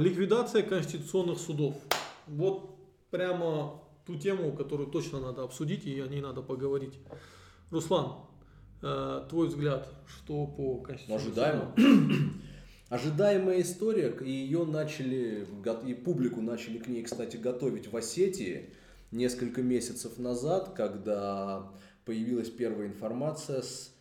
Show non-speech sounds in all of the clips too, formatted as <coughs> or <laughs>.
Ликвидация конституционных судов. Вот прямо ту тему, которую точно надо обсудить и о ней надо поговорить. Руслан, э, твой взгляд, что по конституционным Ожидаемо. судам? <clears throat> Ожидаемая история, и ее начали, и публику начали к ней, кстати, готовить в Осетии несколько месяцев назад, когда появилась первая информация с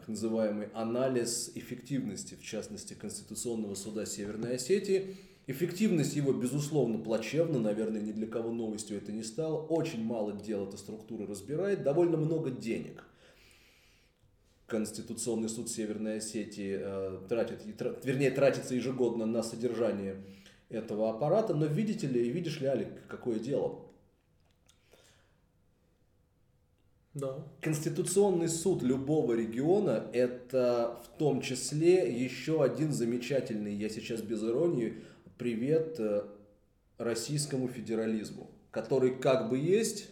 так называемый анализ эффективности, в частности, Конституционного суда Северной Осетии. Эффективность его, безусловно, плачевна, наверное, ни для кого новостью это не стало. Очень мало дел эта структура разбирает, довольно много денег. Конституционный суд Северной Осетии э, тратит, и тра- вернее, тратится ежегодно на содержание этого аппарата, но видите ли, видишь ли, Алик, какое дело? Да. Конституционный суд любого региона – это в том числе еще один замечательный, я сейчас без иронии, привет э, российскому федерализму, который как бы есть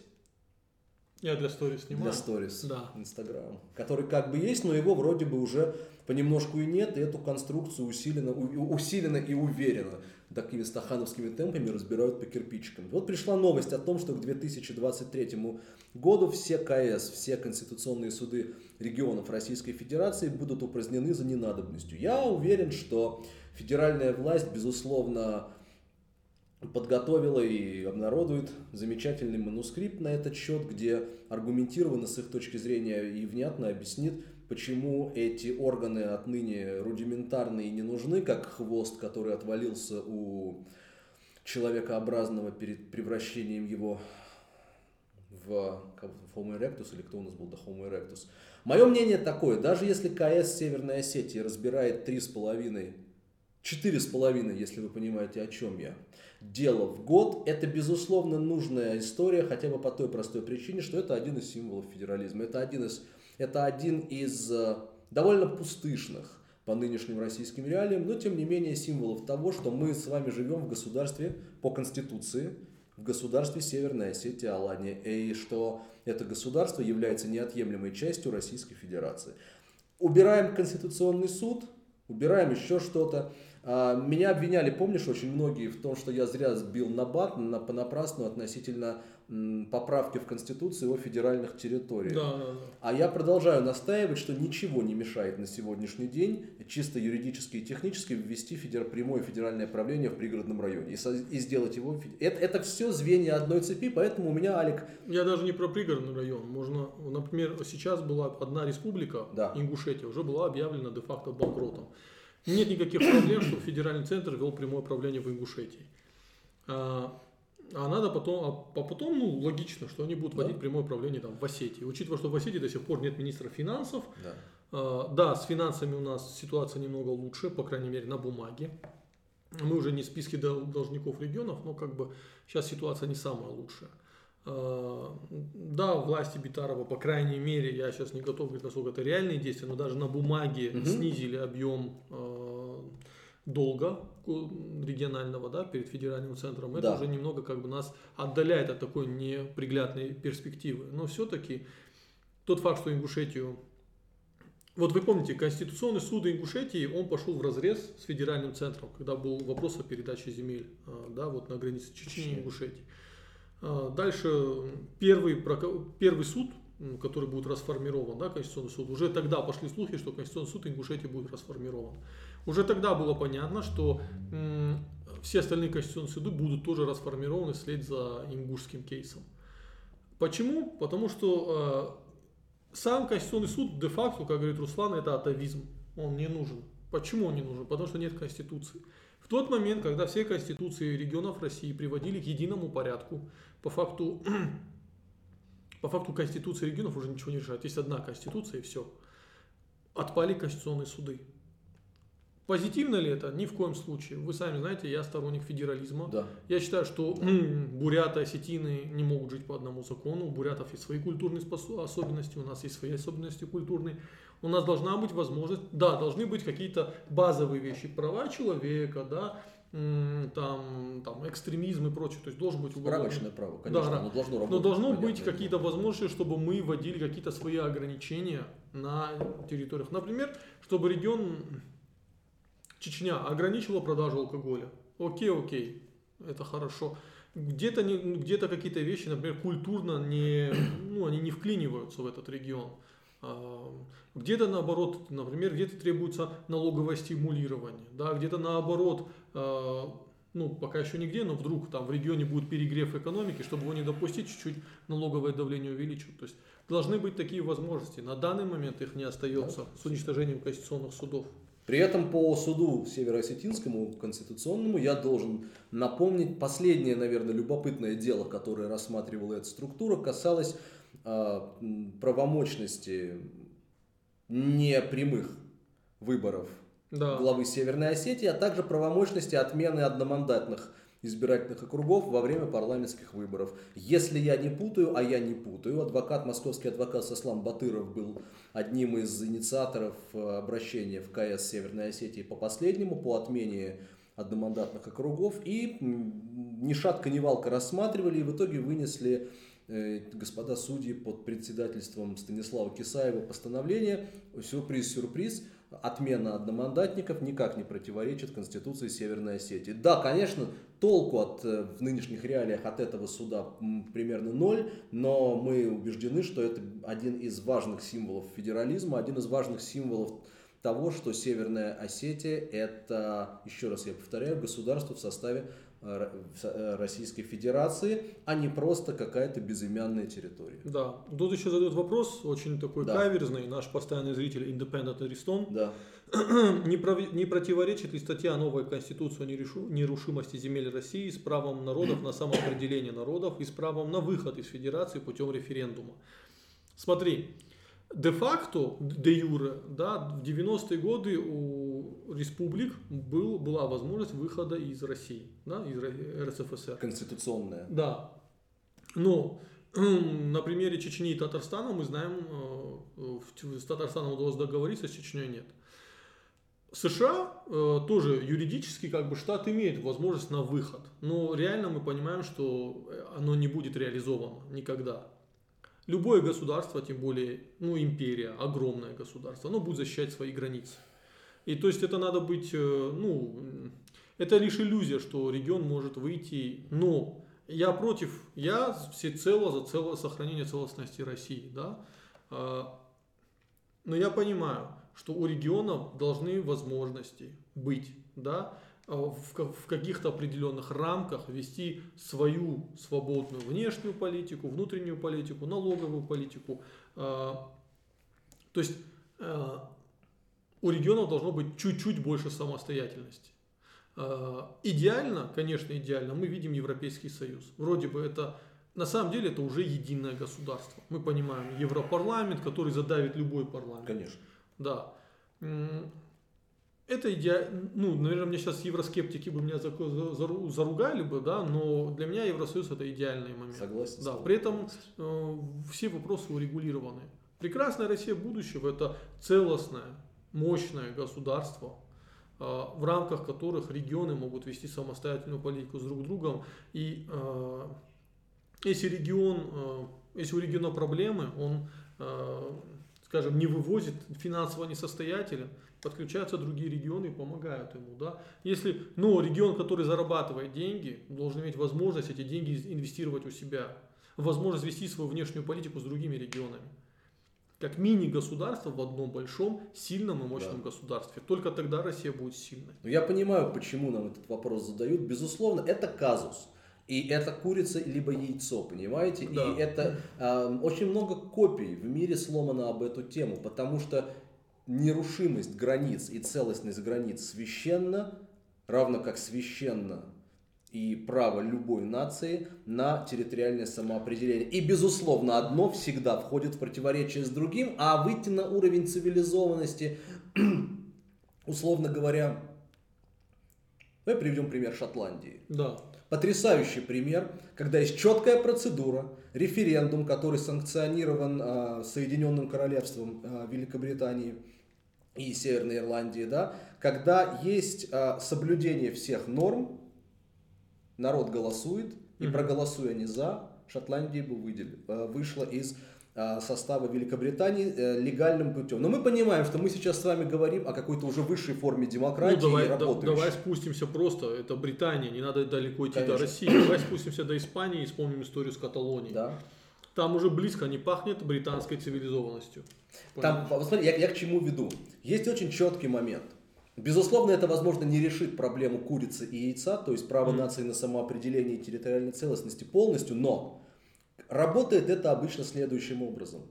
Я для сторис снимаю. для сторис Да. Инстаграм, который как бы есть, но его вроде бы уже понемножку и нет, и эту конструкцию усиленно, у- усиленно и уверенно такими стахановскими темпами разбирают по кирпичикам. Вот пришла новость о том, что к 2023 году все КС, все конституционные суды регионов Российской Федерации будут упразднены за ненадобностью. Я уверен, что федеральная власть, безусловно, подготовила и обнародует замечательный манускрипт на этот счет, где аргументированно с их точки зрения и внятно объяснит, почему эти органы отныне рудиментарные и не нужны, как хвост, который отвалился у человекообразного перед превращением его в Homo erectus, или кто у нас был до Homo erectus. Мое мнение такое, даже если КС Северной Осетии разбирает 3,5 Четыре с половиной, если вы понимаете, о чем я. Дело в год – это, безусловно, нужная история, хотя бы по той простой причине, что это один из символов федерализма. Это один из, это один из э, довольно пустышных по нынешним российским реалиям, но, тем не менее, символов того, что мы с вами живем в государстве по Конституции, в государстве Северная Осетия, Алания, и что это государство является неотъемлемой частью Российской Федерации. Убираем Конституционный суд, убираем еще что-то. А, Меня обвиняли, помнишь, очень многие в том, что я зря сбил на бат, на понапрасну относительно поправки в Конституции о федеральных территориях. Да, да, да. А я продолжаю настаивать, что ничего не мешает на сегодняшний день чисто юридически и технически ввести федер... прямое федеральное правление в пригородном районе и, со- и сделать его... Это, это все звенья одной цепи, поэтому у меня, Алик, Я даже не про пригородный район. Можно, например, сейчас была одна республика, Да. Ингушетия, уже была объявлена де-факто банкротом. Нет никаких проблем, что федеральный центр вел прямое правление в Ингушетии. А, надо потом, а по- потом, ну, логично, что они будут Да. вводить прямое правление там, в Осетии. Учитывая, что в Осетии до сих пор нет министра финансов, да, А, Да, с финансами у нас ситуация немного лучше, по крайней мере, на бумаге. Мы уже не в списке дол- должников регионов, но как бы сейчас ситуация не самая лучшая. А, Да, власти Битарова, по крайней мере, я сейчас не готов говорить, насколько это реальные действия, но даже на бумаге Мгм. снизили объем а, долга регионального да, перед федеральным центром. Это Да. уже немного как бы нас отдаляет от такой неприглядной перспективы. Но все-таки тот факт, что Ингушетию вот вы помните, Конституционный суд Ингушетии, он пошел в разрез с федеральным центром, когда был вопрос о передаче земель, а, да, вот на границе Чечни и. Ингушетии. А, Дальше первый, первый суд, который будет расформирован, да, Конституционный суд, уже тогда пошли слухи, что Конституционный суд Ингушетии будет расформирован. Уже тогда было понятно, что все остальные конституционные суды будут тоже расформированы вслед за ингушским кейсом. Почему? Потому что э, сам Конституционный суд де-факто, как говорит Руслан, это атовизм. Он не нужен. Почему он не нужен? Потому что нет Конституции. В тот момент, когда все конституции регионов России приводили к единому порядку, по факту, <clears throat> по факту Конституции регионов уже ничего не решает. Есть одна Конституция и все. Отпали конституционные суды. Позитивно ли это? Ни в коем случае. Вы сами знаете, я сторонник федерализма. да. Я считаю, что м, буряты, осетины не могут жить по одному закону. У бурятов есть свои культурные особенности, у нас есть свои особенности культурные. У нас должна быть возможность, да, должны быть какие-то базовые вещи, права человека, да, там, там экстремизм и прочее. То есть должен быть уголовный Рамочное право, конечно, да. оно должно но работать. должно понятное быть какие-то возможности, чтобы мы вводили какие-то свои ограничения на территориях. Например, чтобы регион Чечня ограничила продажу алкоголя. Окей, окей, это хорошо. Где-то не, где-то какие-то вещи, например, культурно не, <coughs> ну, они не вклиниваются в этот регион. А, где-то наоборот, например, где-то требуется налоговое стимулирование, да, где-то наоборот, а, ну, пока еще нигде, но вдруг там в регионе будет перегрев экономики, чтобы его не допустить, чуть-чуть налоговое давление увеличивать. То есть должны быть такие возможности. На данный момент их не остается да. с уничтожением конституционных судов. При этом по суду Североосетинскому конституционному я должен напомнить последнее, наверное, любопытное дело, которое рассматривала эта структура, касалось э, правомочности непрямых выборов да. главы Северной Осетии, а также правомощности отмены одномандатных избирательных округов во время парламентских выборов. Если я не путаю, а я не путаю, адвокат, московский адвокат Сослан Батыров был одним из инициаторов э, обращения в КС Северной Осетии по последнему, по отмене одномандатных округов. И ни шатка, ни валка рассматривали и в итоге вынесли господа судьи под председательством Станислава Кисаева постановление. Сюрприз-сюрприз отмена одномандатников никак не противоречит Конституции Северной Осетии. Да, конечно, толку от, э, в нынешних реалиях от этого суда примерно ноль, но мы убеждены, что это один из важных символов федерализма, один из важных символов того, что Северная Осетия это, еще раз я повторяю, государство в составе Э, э, Российской Федерации, а не просто какая-то безымянная территория. Да. Тут еще задает вопрос, очень такой да. каверзный, наш постоянный зритель Independent Аристон. Да. <clears throat> не, пров... не противоречит ли статья новой Конституции о нерешу... нерушимости земель России с правом народов на самоопределение народов и с правом на выход из Федерации путем референдума? Смотри, де-факто, де-юре, да, в 90-е годы у республик был, была возможность выхода из России, да, из РСФСР. Конституционная. Да. Но <clears throat> на примере Чечни и Татарстана мы знаем, э, с Татарстаном удалось договориться, с Чечней нет. США э, тоже юридически как бы штат имеет возможность на выход, но реально мы понимаем, что оно не будет реализовано никогда. Любое государство, тем более, ну, империя, огромное государство, оно будет защищать свои границы. И то есть это надо быть, э, ну, это лишь иллюзия, что регион может выйти, но я против, я всецело за целое сохранение целостности России, да, а, но я понимаю, что у регионов должны возможности быть, да, в каких-то определенных рамках вести свою свободную внешнюю политику, внутреннюю политику, налоговую политику. Э, то есть э, у регионов должно быть чуть-чуть больше самостоятельности. Идеально, конечно, идеально, мы видим Европейский Союз. Вроде бы это, на самом деле, это уже единое государство. Мы понимаем Европарламент, который задавит любой парламент. Конечно. Да. Это идеально, ну, наверное, мне сейчас евроскептики бы меня заругали бы, да, но для меня Евросоюз это идеальный момент. Согласен. Да, при этом э, все вопросы урегулированы. Прекрасная Россия будущего это целостное, мощное государство, э, в рамках которых регионы могут вести самостоятельную политику с друг другом. И э, если регион, э, если у региона проблемы, он, э, скажем, не вывозит финансово несостоятелен, подключаются другие регионы и помогают ему. Да? Если, но регион, который зарабатывает деньги, должен иметь возможность эти деньги инвестировать у себя, возможность вести свою внешнюю политику с другими регионами. Как мини-государство в одном большом, сильном и мощном да. государстве. Только тогда Россия будет сильной. Но я понимаю, почему нам этот вопрос задают. Безусловно, это казус. И это курица либо яйцо, понимаете? Да. И это э, очень много копий в мире сломано об эту тему, потому что нерушимость границ и целостность границ священна, равно как священно и право любой нации на территориальное самоопределение. И, безусловно, одно всегда входит в противоречие с другим, а выйти на уровень цивилизованности, <clears throat> условно говоря, Давай приведем пример Шотландии. Да. Потрясающий пример, когда есть четкая процедура, референдум, который санкционирован э, Соединенным Королевством э, Великобритании – и Северной Ирландии, да, когда есть а, соблюдение всех норм, народ голосует, и mm-hmm. проголосуя не за, Шотландия бы выдел, а, вышла из а, состава Великобритании э, легальным путем. Но мы понимаем, что мы сейчас с вами говорим о какой-то уже высшей форме демократии ну, давай, и работающей. давай спустимся просто, это Британия, не надо далеко идти Конечно. до России. Давай спустимся до Испании и вспомним историю с Каталонией. Да. Там уже близко не пахнет британской цивилизованностью. Там, смотри, я, я к чему веду. Есть очень четкий момент. Безусловно, это, возможно, не решит проблему курицы и яйца, то есть право Мгм. нации на самоопределение и территориальной целостности полностью, но работает это обычно следующим образом.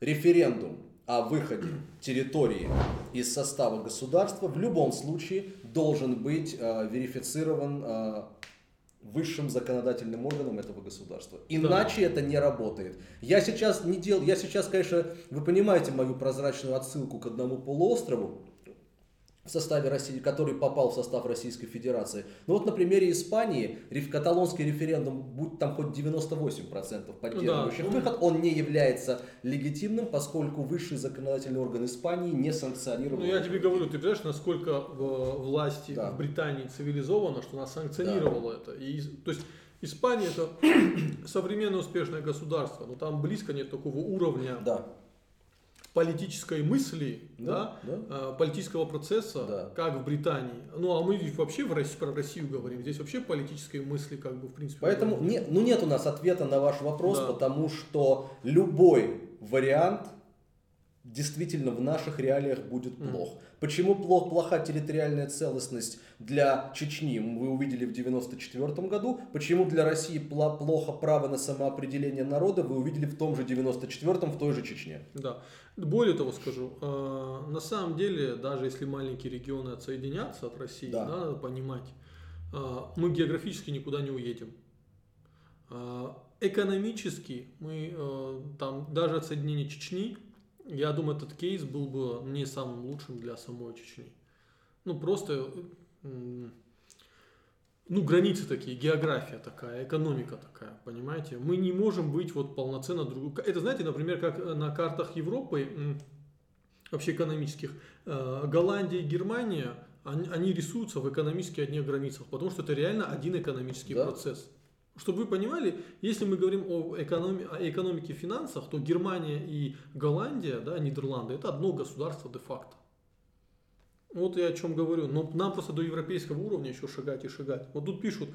Референдум о выходе территории из состава государства в любом случае должен быть э, верифицирован э, высшим законодательным органом этого государства. Иначе это не работает. Я сейчас не делал, я сейчас, конечно, вы понимаете мою прозрачную отсылку к одному полуострову в составе России, который попал в состав Российской Федерации. Но вот на примере Испании каталонский референдум, будь там хоть 98% поддерживающих Ну да. выход, он не является легитимным, поскольку высший законодательный орган Испании не санкционировал. Ну, я тебе говорю, ты понимаешь, насколько э, власти Да. в Британии цивилизовано, что она санкционировала это. И, то есть Испания это <clears throat> современное успешное государство, но там близко нет такого уровня Да, политической мысли, да, Да, да. э, политического процесса, Да. как в Британии. Ну, а мы ведь вообще в России, про Россию говорим. Здесь вообще политической мысли, как бы, в принципе. Поэтому не, ну нет у нас ответа на ваш вопрос, Да. потому что любой вариант действительно в наших реалиях будет плох. Почему плох, плоха территориальная целостность для Чечни, вы увидели в 1994 году. Почему для России плохо право на самоопределение народа, вы увидели в том же 94-м в той же Чечне. Да. Более того скажу, э, на самом деле, даже если маленькие регионы отсоединятся от России, Да. да, надо понимать, э, мы географически никуда не уедем. Э, Экономически мы э, там даже отсоединение Чечни, я думаю, этот кейс был бы не самым лучшим для самой Чечни. Ну просто, ну границы такие, география такая, экономика такая, понимаете? Мы не можем быть вот полноценно друг. Это знаете, например, как на картах Европы, вообще экономических, э, Голландия и Германия, они, они рисуются в экономически одних границах, потому что это реально один экономический Да. процесс. Чтобы вы понимали, если мы говорим о, экономи- о экономике и финансах, то Германия и Голландия, да, Нидерланды, это одно государство де-факто. Вот я о чем говорю. Но нам просто до европейского уровня еще шагать и шагать. Вот тут пишут,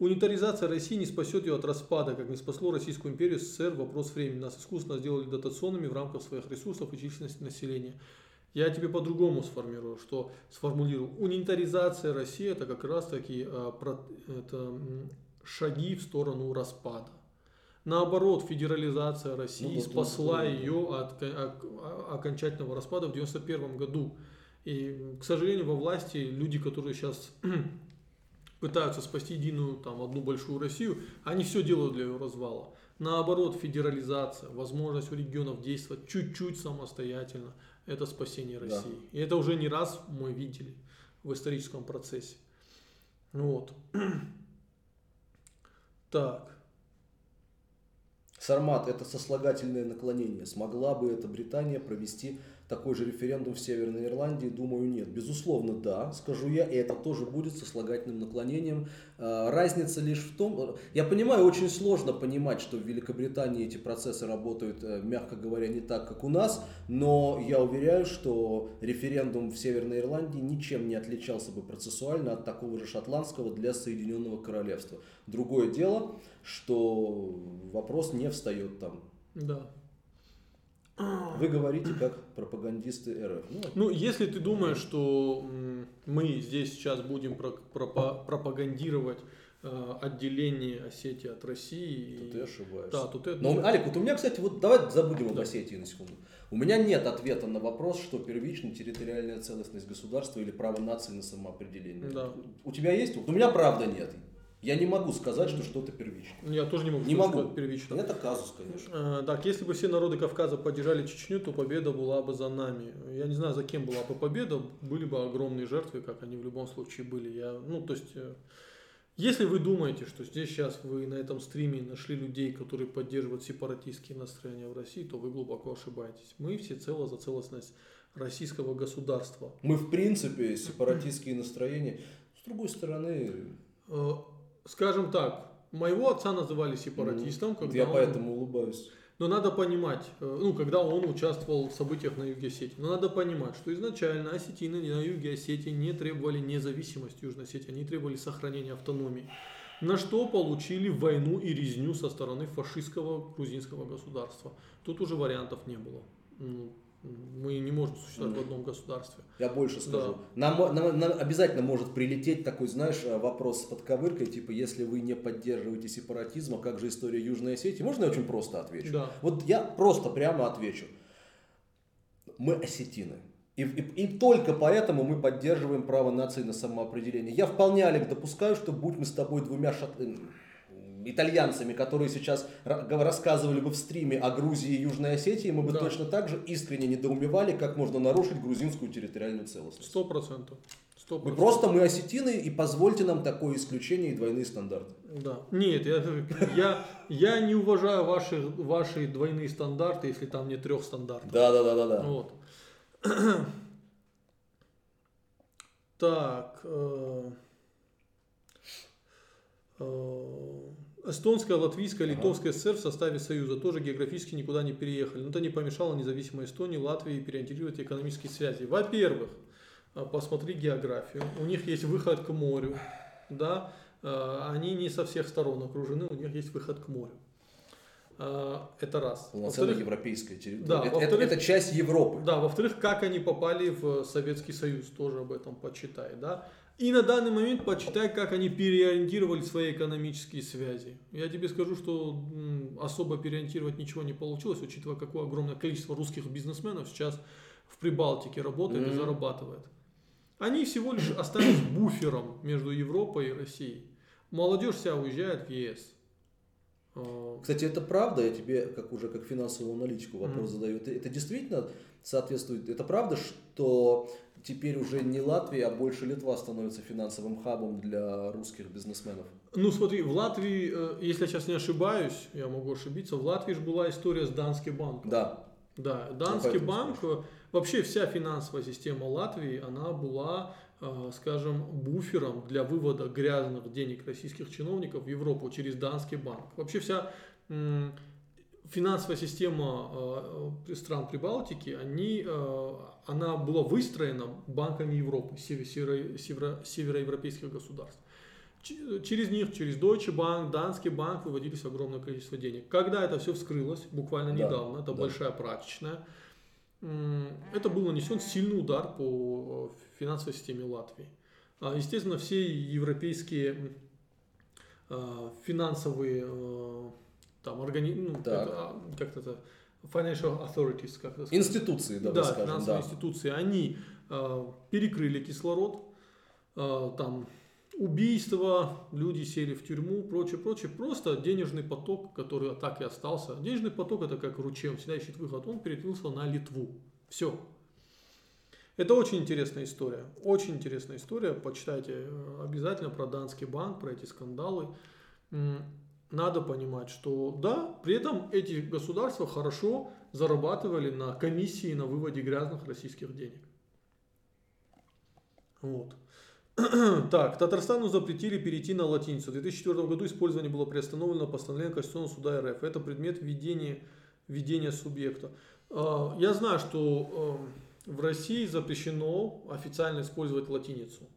унитаризация России не спасет ее от распада, как не спасло Российскую империю СССР вопрос времени. Нас искусственно сделали дотационными в рамках своих ресурсов и численности населения. Я тебе по-другому сформирую, что сформулирую. Унитаризация России это как раз таки про- это, шаги в сторону распада. Наоборот, федерализация России Ну, спасла ее от ко- ок- окончательного распада в 91 году. И, к сожалению, во власти люди, которые сейчас <clears throat> пытаются спасти единую там одну большую Россию, они все делают для ее развала. Наоборот, федерализация, возможность у регионов действовать чуть-чуть самостоятельно, это спасение Да. России. И это уже не раз мы видели в историческом процессе. Вот. <clears throat> Так. Сармат – это сослагательное наклонение. Смогла бы эта Британия провести такой же референдум в Северной Ирландии? Думаю, нет. Безусловно, да, скажу я, и это тоже будет сослагательным наклонением. А, Разница лишь в том, я понимаю, очень сложно понимать, что в Великобритании эти процессы работают, э, мягко говоря, не так, как у нас, но я уверяю, что референдум в Северной Ирландии ничем не отличался бы процессуально от такого же шотландского для Соединенного Королевства. Другое дело, что вопрос не встает там. Да. Вы говорите как пропагандисты РФ. Ну, Ну, если ты думаешь, что мы здесь сейчас будем про- пропа- пропагандировать э, отделение Осетии от России, и- ты ошибаешься. да, тут это... Но, Алик, вот у меня, кстати, вот давай забудем об. Осетии на секунду. У меня нет ответа на вопрос, что первично территориальная целостность государства или право нации на самоопределение. Да. У тебя есть? У меня правда нет. Я не могу сказать, что что-то первично. Я тоже не могу Не сказать могу. первично. Это казус, конечно. Э, Так, если бы все народы Кавказа поддержали Чечню, то победа была бы за нами. Я не знаю, за кем была бы победа, были бы огромные жертвы, как они в любом случае были. Я, ну, то есть, э, если вы думаете, что здесь сейчас вы на этом стриме нашли людей, которые поддерживают сепаратистские настроения в России, то вы глубоко ошибаетесь. Мы все цело за целостность российского государства. Мы, в принципе, сепаратистские настроения. С другой стороны, Э, Скажем так, моего отца называли сепаратистом, вот когда я он- поэтому улыбаюсь. Но надо понимать, э, ну, когда он участвовал в событиях на юге Осетии, но надо понимать, что изначально осетины на юге Осетии не требовали независимости Южной Осетии, они требовали сохранения автономии. На что получили войну и резню со стороны фашистского грузинского государства. Тут уже вариантов не было. Мы не можем существовать в одном государстве. Я больше скажу. Да. Нам, нам, нам обязательно может прилететь такой, знаешь, э, вопрос с подковыркой, типа, если вы не поддерживаете сепаратизм, а как же история Южной Осетии? Можно я очень просто отвечу? Да. Вот я просто прямо отвечу. Мы осетины. И, и, и только поэтому мы поддерживаем право нации на самоопределение. Я вполне, Олег, допускаю, что будь мы с тобой двумя шат итальянцами, которые сейчас рассказывали бы в стриме о Грузии и Южной Осетии, мы бы да. точно так же искренне недоумевали, как можно нарушить грузинскую территориальную целостность. Сто процентов. Мы просто мы осетины, и позвольте нам такое исключение и двойные стандарты. Да. Нет, я, я, я не уважаю ваши, ваши двойные стандарты, если там нет трех стандартов. Да, да, да, да, да. Вот. <clears throat> Так. Э, э, Эстонская, латвийская, литовская ССР в составе Союза тоже географически никуда не переехали. Но это не помешало независимой Эстонии, Латвии переориентировать экономические связи. Во-первых, э, посмотри географию. У них есть выход к морю. Да? Э, они не со всех сторон окружены, у них есть выход к морю. Э, это раз. Полноценная европейская территория. Да, это, это, это часть Европы. Да, во-вторых, как они попали в Советский Союз, тоже об этом почитай. Да? И на данный момент почитай, как они переориентировали свои экономические связи. Я тебе скажу, что особо переориентировать ничего не получилось, учитывая, какое огромное количество русских бизнесменов сейчас в Прибалтике работает mm-hmm. и зарабатывает. Они всего лишь остались <coughs> буфером между Европой и Россией. Молодежь вся уезжает в ЕС. А, Кстати, это правда, я тебе как уже как финансовому аналитику вопрос mm-hmm. задаю. Это, это действительно соответствует, это правда, что теперь уже не Латвия, а больше Литва становится финансовым хабом для русских бизнесменов? Ну смотри, в Латвии, э, если я сейчас не ошибаюсь, я могу ошибиться, в Латвии же была история с Данский банком. Да. Да, Данский банк, спрашиваю. вообще вся финансовая система Латвии, она была, э, скажем, буфером для вывода грязных денег российских чиновников в Европу через Данский банк. Вообще вся финансовая система э, стран Прибалтики, они, э, она была выстроена банками Европы, северо, северо, североевропейских государств. Через них, через Deutsche Bank, Данский банк выводились огромное количество денег. Когда это все вскрылось, буквально да, недавно, это да. большая прачечная, это был нанесен сильный удар по э, финансовой системе Латвии. А, естественно, все европейские финансовые там органи... ну, это, как это financial authorities, как это сказать? Институции, да, да скажем, финансовые да. институции, они э, перекрыли кислород, э, там убийства, люди сели в тюрьму, прочее, прочее. Просто денежный поток, который так и остался. Денежный поток это как ручей, он всегда ищет выход. Он перекрылся на Литву. Все. Это очень интересная история. Очень интересная история. Почитайте э, обязательно про Данский банк, про эти скандалы надо понимать, что да, при этом эти государства хорошо зарабатывали на комиссии на выводе грязных российских денег. Вот. <clears throat> Так, Татарстану запретили перейти на латиницу. В 2004 году использование было приостановлено постановлением Конституционного суда РФ. Это предмет введения, введения субъекта. А, я знаю, что эм, в России запрещено официально использовать латиницу.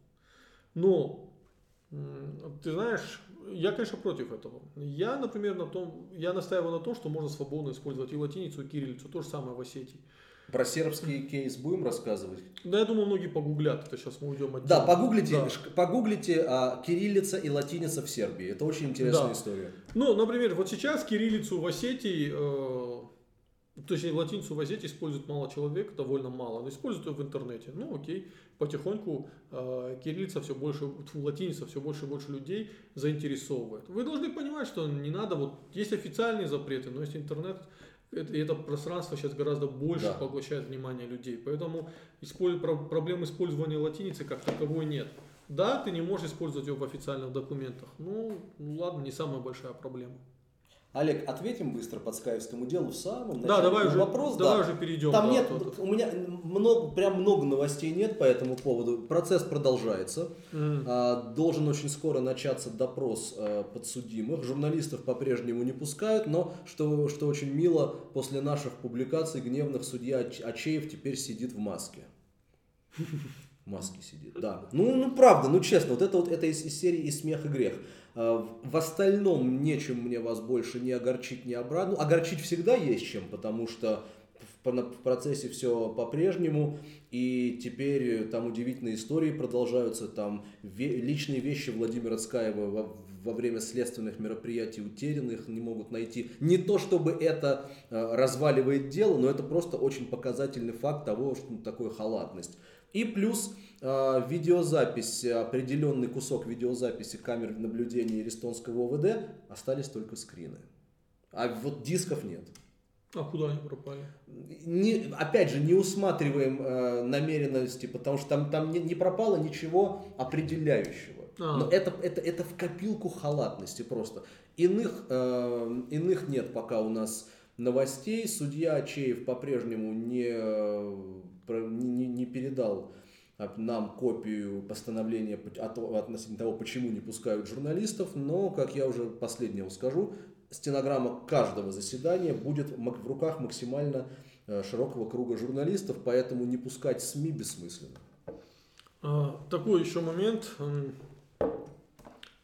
Но, ты знаешь, я, конечно, против этого. Я, например, на том, я настаиваю на том, что можно свободно использовать и латиницу, и кириллицу. То же самое в Осетии. Про сербский кейс будем рассказывать? Да, я думаю, многие погуглят. Это сейчас мы уйдем от Да, погуглите, да. погуглите а, кириллица и латиница в Сербии. Это очень интересная да. история. Ну, например, вот сейчас кириллицу в Осетии э, то есть латиницу в Азете использует мало человек, довольно мало, но используют ее в интернете. Ну окей, потихоньку э, кириллица все больше, латиница все больше и больше людей заинтересовывает. Вы должны понимать, что не надо, вот есть официальные запреты, но есть интернет, это, это пространство сейчас гораздо больше да. поглощает внимание людей. Поэтому использ, проблем использования латиницы как таковой нет. Да, ты не можешь использовать ее в официальных документах. Ну, ну ладно, не самая большая проблема. Олег, ответим быстро по скайпскому делу в самом начале. Да, давай уже, вопрос, давай да. уже перейдем. Там да, нет, это. у меня много, прям много новостей нет по этому поводу. Процесс продолжается. М. А, Должен очень скоро начаться допрос а, подсудимых. Журналистов по-прежнему не пускают, но, что, что очень мило, после наших публикаций гневных судья Ач- Ачеев теперь сидит в маске. <laughs> В маске сидит, да. Ну, ну, правда, ну честно, вот это вот это из, из серии и смех и грех. А, В остальном нечем мне вас больше не огорчить, не обрадовать. Ну, огорчить всегда есть чем, потому что в, процессе все по-прежнему, и теперь там удивительные истории продолжаются, там личные вещи Владимира Цкаева во, время следственных мероприятий утеряны, их не могут найти. Не то, чтобы это э, разваливает дело, но это просто очень показательный факт того, что ну, такое халатность. И плюс э, видеозапись, определенный кусок видеозаписи камер наблюдения эстонского ОВД, остались только скрины. А вот дисков нет. А куда они пропали? Не, опять же, не усматриваем э, намеренности, потому что там, там не, не пропало ничего определяющего. А. Но это, это, это в копилку халатности просто. Иных, э, иных нет пока у нас новостей. Судья Ачеев по-прежнему не, э, не, не передал а, нам копию постановления по- от- относительно того, почему не пускают журналистов, но, как я уже последнего скажу, стенограмма каждого заседания будет в руках максимально э, широкого круга журналистов, поэтому не пускать СМИ бессмысленно. А, такой еще момент.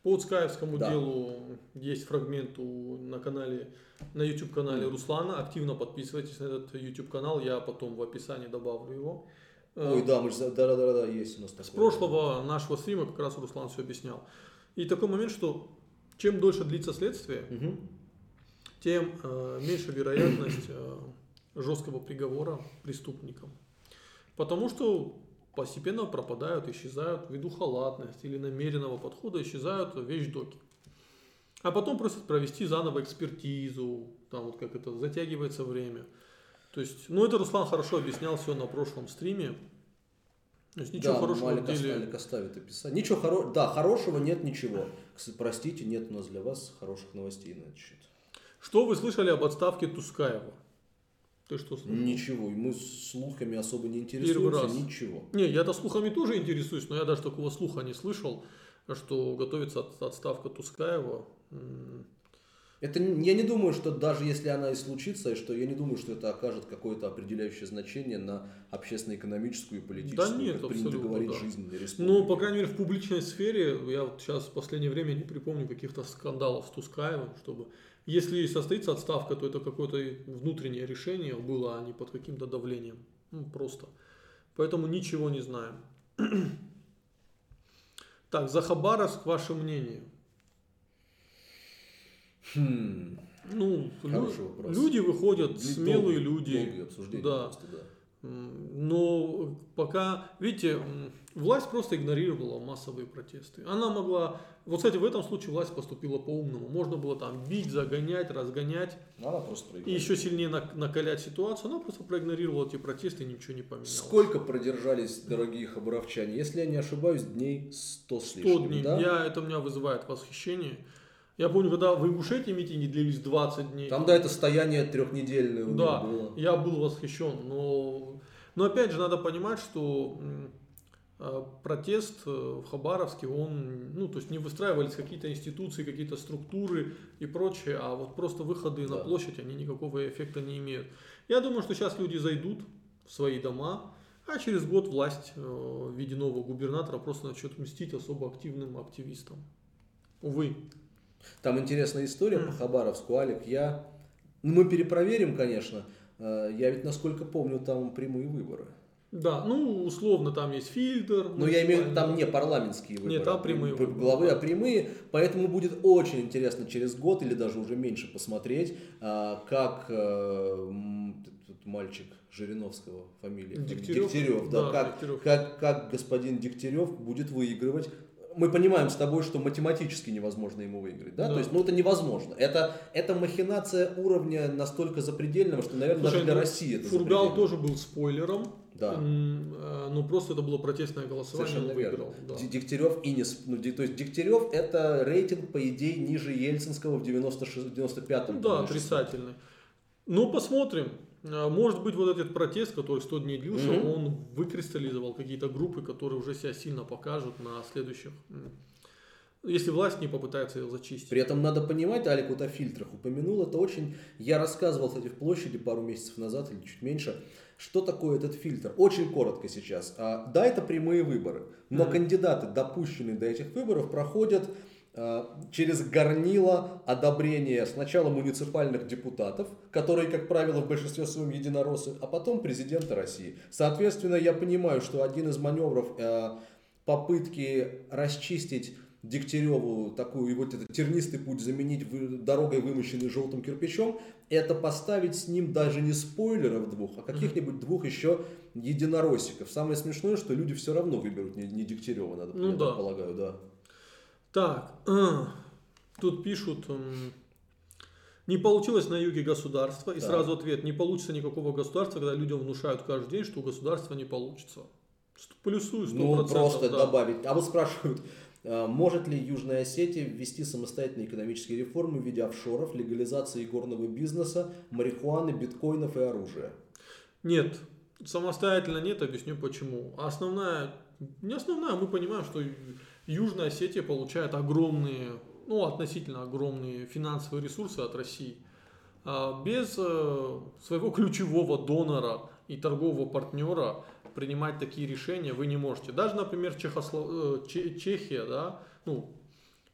По Скаевскому Да. делу есть фрагмент у- на канале, на YouTube канале Руслана. Активно подписывайтесь на этот YouTube канал, я потом в описании добавлю его. Э, Ой, да, мы же, да, да, да, да, есть у нас С такое. прошлого нашего стрима как раз Руслан все объяснял. И такой момент, что чем дольше длится следствие, Мгм. тем э, меньше вероятность э, жесткого приговора преступникам. Потому что постепенно пропадают, исчезают ввиду халатности или намеренного подхода, исчезают вещдоки. А потом просят провести заново экспертизу, там вот как это затягивается время. То есть, ну это Руслан хорошо объяснял все на прошлом стриме. То есть ничего да, хорошего Малик, в деле. Малик оставит описание. Ничего хоро... Да, хорошего нет ничего. Простите, нет у нас для вас хороших новостей на этот счет. Что вы слышали об отставке Тускаева? Ты что слышал? Ничего, и мы слухами особо не Первый интересуемся, раз. ничего. Не, я-то слухами тоже интересуюсь, но я даже такого слуха не слышал, что готовится от- отставка Тускаева. Это я не думаю, что даже если она и случится, что я не думаю, что это окажет какое-то определяющее значение на общественно-экономическую и политическую, Да нет, как принято говорить, да. жизнь республики. Ну, по крайней мере, в публичной сфере, я вот сейчас в последнее время не припомню каких-то скандалов с Тускаевым, чтобы... Если состоится отставка, то это какое-то внутреннее решение было, а не под каким-то давлением. Ну, просто. Поэтому ничего не знаем. <clears throat> Так, за Хабаровск ваше мнение? Хм, Ну, лю- вопрос. люди выходят, Дол- смелые долгие- люди. долгие обсуждения Да. просто, да. Но пока, видите, власть просто игнорировала массовые протесты. Она могла, вот, кстати, в этом случае власть поступила по-умному. Можно было там бить, загонять, разгонять Она просто и еще сильнее нак- накалять ситуацию. Она просто проигнорировала эти протесты и ничего не поменялось. Сколько продержались дорогие хабаровчане? Если я не ошибаюсь, дней 100 с 100 лишним, дней. да? Я, это меня вызывает восхищение. Я помню, когда в Ингушетии митинги длились 20 дней. Там, да, это стояние трехнедельное у Да, было. я был восхищен, но, но опять же надо понимать, что э, протест э, в Хабаровске, он, ну, то есть не выстраивались какие-то институции, какие-то структуры и прочее, а вот просто выходы на Да. площадь, они никакого эффекта не имеют. Я думаю, что сейчас люди зайдут в свои дома, а через год власть э, в виде нового губернатора просто начнет мстить особо активным активистам. Увы. Там интересная история по Хабаровску, Алик. Я... Ну, мы перепроверим, конечно. Э, Я ведь, насколько помню, там прямые выборы. Да, ну, условно, там есть фильтр. Но я имею в виду, там не парламентские выборы. Нет, там прямые прям- выборы. Главы, а прямые. Поэтому будет очень интересно через год или даже уже меньше посмотреть, как э, м, тут мальчик Жириновского фамилия. Дегтярев? да. Да, как, Дегтярев. Как, как господин Дегтярев будет выигрывать. Мы понимаем с тобой, что математически невозможно ему выиграть, да? Да. То есть, ну это невозможно. Это, это махинация уровня настолько запредельного, что, наверное, Слушай, даже для ну, России это Фургал тоже был спойлером. Да. Э, Ну, просто это было протестное голосование, Совершенно он верно. выиграл. да. Д- Дегтярев и не... ну, то есть Дегтярев это рейтинг, по идее, ниже Ельцинского в 96 95-м. Ну Да, отрицательный. Ну, посмотрим. А, Может быть, вот этот протест, который 100 дней длился, Мгм. он выкристаллизовал какие-то группы, которые уже себя сильно покажут на следующих... Если власть не попытается ее зачистить. При этом надо понимать, Алик вот о фильтрах упомянул, это очень... Я рассказывал, кстати, в площади пару месяцев назад или чуть меньше, что такое этот фильтр. Очень коротко сейчас. А, Да, это прямые выборы, но Мгм. кандидаты, допущенные до этих выборов, проходят через горнило одобрения сначала муниципальных депутатов, которые, как правило, в большинстве своем единороссы, а потом президента России. Соответственно, я понимаю, что один из маневров а, попытки расчистить Дегтяреву такую вот этот тернистый путь заменить дорогой, вымощенной желтым кирпичом, это поставить с ним даже не спойлеров двух, а каких-нибудь двух еще единороссиков. Самое смешное, что люди все равно выберут не, не Дегтярева, надо, Ну я да. так полагаю, да. Так, тут пишут, не получилось на юге государства, и Да. сразу ответ, не получится никакого государства, когда людям внушают каждый день, что у государства не получится. Плюсую 100%. Ну, просто да. добавить. А вот спрашивают, а, может ли Южная Осетия ввести самостоятельные экономические реформы в виде офшоров, легализации горного бизнеса, марихуаны, биткоинов и оружия? Нет, самостоятельно нет, объясню почему. А Основная, не основная, мы понимаем, что Южная Осетия получает огромные, ну, относительно огромные финансовые ресурсы от России. А Без э, своего ключевого донора и торгового партнера принимать такие решения вы не можете. Даже, например, Чехосло- э, Че- Чехия, да, ну,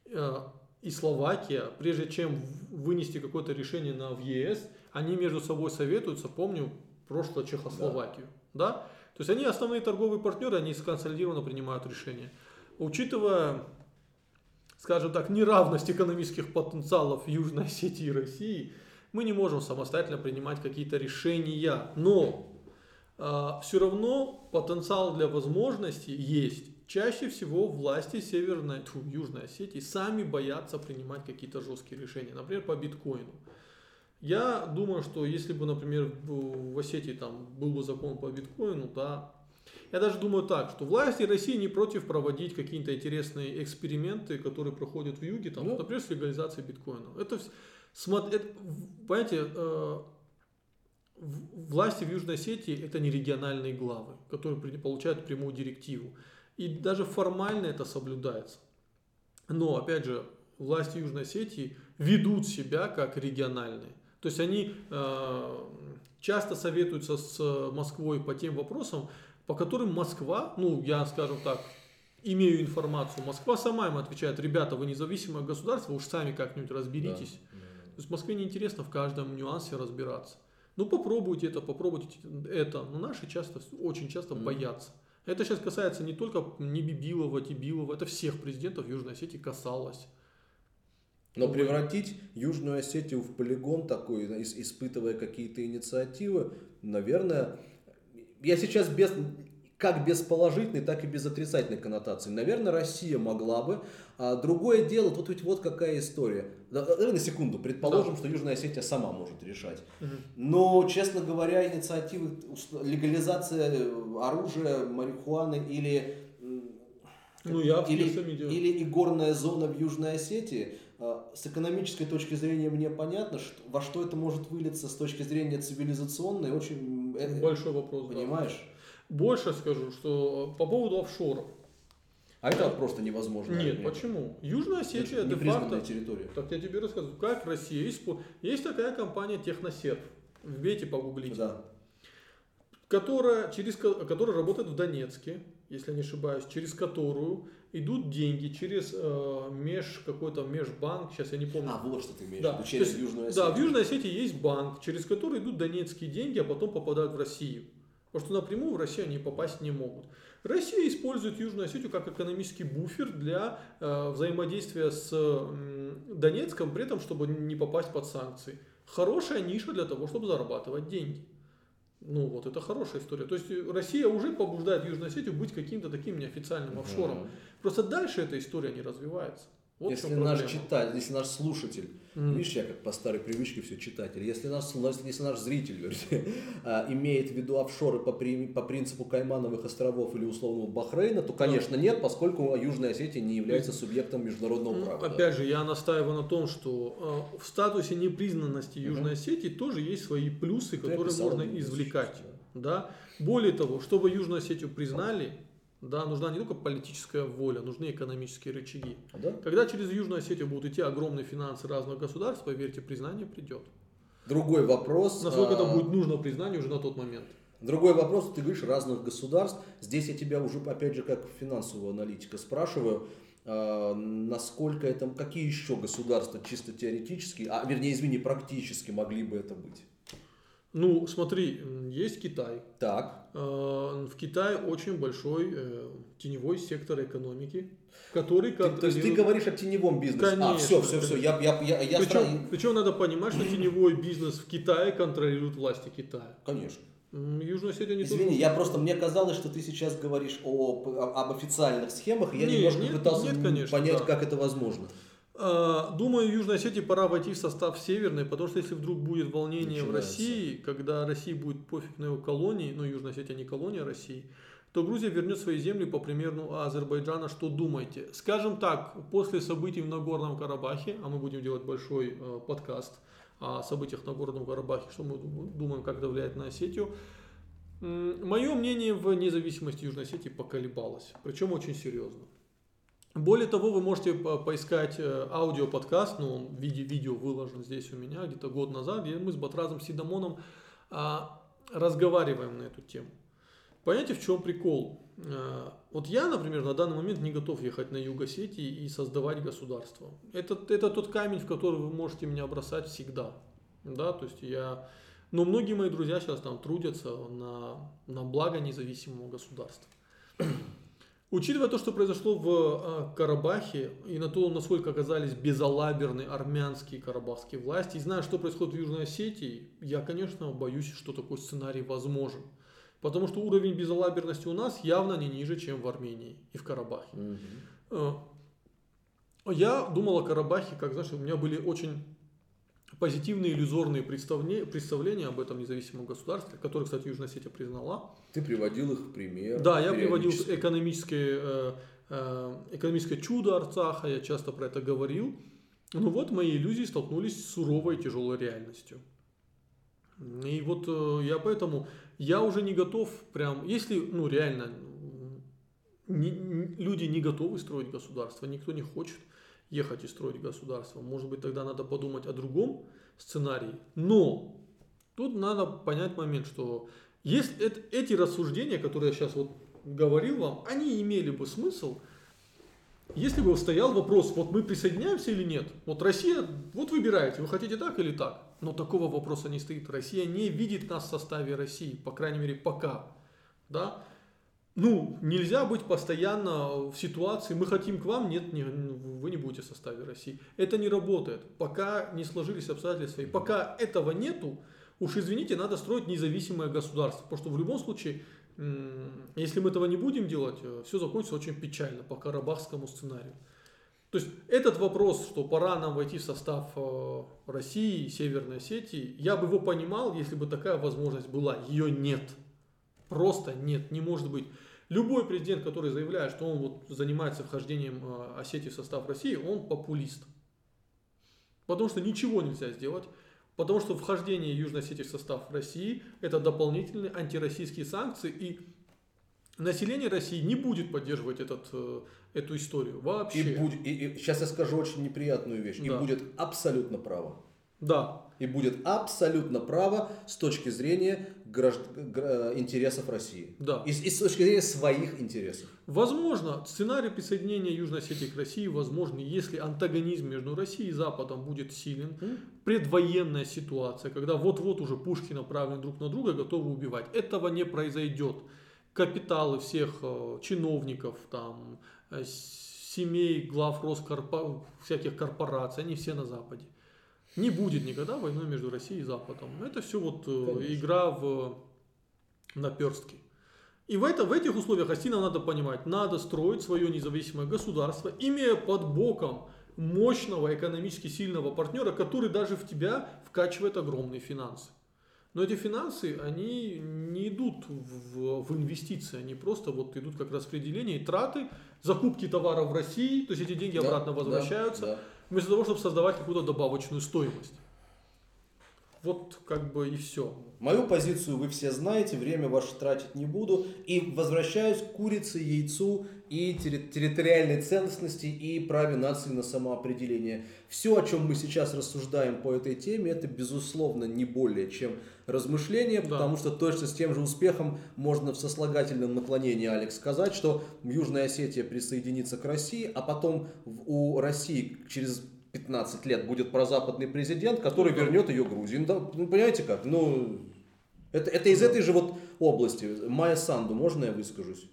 э, и Словакия, прежде чем вынести какое-то решение на в ЕС, они между собой советуются, помню, прошлое Чехословакию, да. То есть они основные торговые партнеры, они сконсолидированно принимают решения. Учитывая, скажем так, неравность экономических потенциалов Южной Осетии и России, мы не можем самостоятельно принимать какие-то решения, но все равно потенциал для возможностей есть. Чаще всего власти Северной, тьфу, Южной Осетии сами боятся принимать какие-то жесткие решения, например, по биткоину. Я думаю, что если бы, например, в Осетии там был бы закон по биткоину, да, я даже думаю так, что власти России не против проводить какие-то интересные эксперименты, которые проходят в юге, там, Ну. например, с реализацией биткоина. Это, вс- смо- это, понимаете, э, власти в Южной Осетии это не региональные главы, которые получают прямую директиву. И даже формально это соблюдается. Но, опять же, власти Южной Осетии ведут себя как региональные. То есть они э, часто советуются с Москвой по тем вопросам, по которым Москва, ну, я, скажем так, имею информацию, Москва сама им отвечает, ребята, вы независимое государство, уж сами как-нибудь разберитесь. То есть Москве неинтересно в каждом нюансе разбираться. Ну попробуйте это, попробуйте это. Но наши часто, очень часто боятся. Это сейчас касается не только не Бибилова, Тибилова, это всех президентов Южной Осетии касалось. Но превратить Южную Осетию в полигон такой, ис- испытывая какие-то инициативы, наверное, я сейчас без, как без положительной, так и без отрицательной коннотации. Наверное, Россия могла бы. А другое дело, тут ведь вот какая история. Да, Давай на секунду, предположим, что Южная Осетия сама может решать. Но, честно говоря, инициативы легализация э, оружия, марихуаны или Ну, я или, или и горная зона в Южной Осетии, э, с экономической точки зрения мне понятно, что, во что это может вылиться с точки зрения цивилизационной, очень... э, Большой вопрос. да. понимаешь? Больше скажу, что по поводу офшоров. А это просто невозможно. Нет, почему? Южная Осетия Это де непризнанная факто территория. Так я тебе рассказываю, как Россия испо- Есть такая компания Техносерв. Вбейте, погуглите. Да. Которая, через, ко- которая работает в Донецке, если не ошибаюсь, через которую идут деньги через э, меж какой-то межбанк, сейчас я не помню. А, вот что ты имеешь Да, через есть, Южную Да, в Осетию. Южной Осетии есть банк, через который идут донецкие деньги, а потом попадают в Россию. Потому что напрямую в Россию они попасть не могут. Россия использует Южную Осетию как экономический буфер для э, взаимодействия с м, Донецком, при этом, чтобы не попасть под санкции. Хорошая ниша для того, чтобы зарабатывать деньги. Ну вот, это хорошая история. То есть э, Россия уже побуждает Южную Осетию быть каким-то таким неофициальным офшором. Просто дальше эта история не развивается. Вот если наш проблема. читатель, если наш слушатель, Мгм. видишь, я как по старой привычке все читатель, если наш, если наш зритель вернее, <laughs> а, имеет в виду офшоры по, при- по принципу Каймановых островов или условного Бахрейна, то, конечно, нет, поскольку Южная Осетия не является субъектом международного Ну, права. да. Опять же, я настаиваю на том, что э, в статусе непризнанности. Южной Осетии тоже есть свои плюсы, Ты которые можно извлекать. сейчас, Да? Более того, чтобы Южную Осетию признали, да, нужна не только политическая воля, нужны экономические рычаги. Да. Когда через Южную Осетию будут идти огромные финансы разных государств, поверьте, признание придет. Другой вопрос. Насколько это а, будет нужно признание уже на тот момент. Другой вопрос, ты говоришь разных государств. Здесь я тебя уже, опять же, как финансового аналитика спрашиваю, а, насколько это, какие еще государства чисто теоретически, а вернее, извини, практически могли бы это быть? Ну, смотри, есть Китай. Так, Э, В Китае очень большой э, теневой сектор экономики, который ты- то есть ты говоришь о теневом бизнесе. а, Конечно, все, все, все, я, я, я, я Причем, стра- причем надо понимать, что теневой бизнес в Китае контролируют власти Китая. Конечно. Южная Осетия не Извини, тоже- я просто, мне казалось, что ты сейчас говоришь о, об официальных схемах, и я Не, немножко нет, пытался нет, конечно, понять, да. как это возможно. А, Думаю, Южной Осетии пора войти в состав Северной, потому что если вдруг будет волнение в Начинается. России, когда России будет пофиг на его колонии, ну Южная Осетия не колония России, то Грузия вернет свои земли по примеру Азербайджана. Что думаете? Скажем так, после событий в Нагорном Карабахе, а мы будем делать большой э, подкаст о событиях в Нагорном Карабахе, что мы думаем, как это влияет на Осетию, Мое мнение в независимости Южной Осетии поколебалось, причем очень серьезно. Более того, вы можете по- поискать э, аудиоподкаст, но он в виде видео выложен здесь у меня где-то год назад, где мы с Батразом Сидамоном а, разговариваем на эту тему. Понимаете, в чем прикол? Э, Вот я, например, на данный момент не готов ехать на юг Осетии и создавать государство. Это, это тот камень, в который вы можете меня бросать всегда. Да, то есть я... Но многие мои друзья сейчас там трудятся на, на благо независимого государства. Учитывая то, что произошло в э, Карабахе, и на то, насколько оказались безалаберны армянские карабахские власти, и зная, что происходит в Южной Осетии, я, конечно, боюсь, что такой сценарий возможен. Потому что уровень безалаберности у нас явно не ниже, чем в Армении и в Карабахе. Э, Я думал о Карабахе, как, знаешь, у меня были очень позитивные иллюзорные представления, представления об этом независимом государстве, которое, кстати, Южная Осетия признала. Ты приводил их в пример. Да, я приводил экономическое, э, э, экономическое чудо Арцаха, я часто про это говорил. Ну вот мои иллюзии столкнулись с суровой и тяжелой реальностью. И вот э, я поэтому, я уже не готов прям, если, ну реально, не- люди не готовы строить государство, никто не хочет ехать и строить государство. Может быть, тогда надо подумать о другом сценарии. Но тут надо понять момент, что если эт- эти рассуждения, которые я сейчас вот говорил вам, они имели бы смысл, если бы стоял вопрос, вот мы присоединяемся или нет. Вот Россия, вот выбираете, вы хотите так или так. Но такого вопроса не стоит. Россия не видит нас в составе России, по крайней мере, пока. Да? Ну, нельзя быть постоянно в ситуации, мы хотим к вам, нет, не- вы не будете в составе России. Это не работает, пока не сложились обстоятельства. И пока этого нету, уж извините, надо строить независимое государство. Потому что в любом случае, если мы этого не будем делать, все закончится очень печально по карабахскому сценарию. То есть этот вопрос, что пора нам войти в состав э, России, Северной Осетии, я бы его понимал, если бы такая возможность была. Ее нет. Просто нет, не может быть. Любой президент, который заявляет, что он вот занимается вхождением э, Осетии в состав России, он популист. Потому что ничего нельзя сделать. Потому что вхождение Южной Осетии в состав России – это дополнительные антироссийские санкции. И население России не будет поддерживать этот, э, эту историю вообще. И будет, и, и сейчас я скажу очень неприятную вещь. Да. И будет абсолютно право. Да, И будет абсолютно право с точки зрения гражд- гра- интересов России. да. И, с- и с точки зрения своих интересов. Возможно, сценарий присоединения Южной Осетии к России возможен, если антагонизм между Россией и Западом будет силен, предвоенная ситуация, когда вот-вот уже пушки направлены друг на друга, готовы убивать. Этого не произойдет. Капиталы всех э, чиновников, там, э, семей, глав Роскорпо... всяких корпораций, они все на Западе. Не будет никогда войны между Россией и Западом. Это все вот э, Конечно. игра в наперстки. И в, это, в этих условиях Астинам надо понимать, надо строить свое независимое государство, имея под боком мощного, экономически сильного партнера, который даже в тебя вкачивает огромные финансы. Но эти финансы, они не идут в, в инвестиции, они просто вот идут как распределение и траты, закупки товаров в России, то есть эти деньги Да, обратно возвращаются, да, да. Вместо того, чтобы создавать какую-то добавочную стоимость. Вот как бы и все. Мою позицию вы все знаете, время ваше тратить не буду. И возвращаюсь к курице, яйцу и терри- территориальной целостности и праве нации на самоопределение. Все, о чем мы сейчас рассуждаем по этой теме, это безусловно не более чем размышления, Да. потому что точно с тем же успехом можно в сослагательном наклонении, Алекс, сказать, что Южная Осетия присоединится к России, а потом у России через 15 лет будет прозападный президент, который Ну да. вернет ее Грузии. Ну, да, ну, понимаете как? Ну, это, это из этой же вот области. Майя Санду, можно я выскажусь?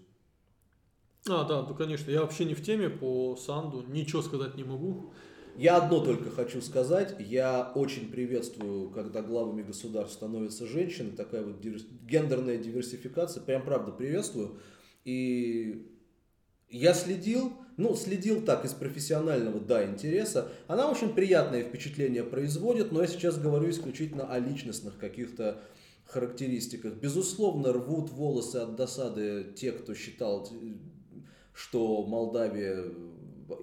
А, да, ну конечно, я вообще не в теме по Санду, ничего сказать не могу. Я одно только хочу сказать. Я очень приветствую, когда главами государств становятся женщины. Такая вот диверс- гендерная диверсификация. Прям правда приветствую. И я следил, ну, следил так из профессионального, да, интереса. Она очень приятное впечатление производит, но я сейчас говорю исключительно о личностных каких-то характеристиках. Безусловно, рвут волосы от досады те, кто считал, э, что Молдавия, э,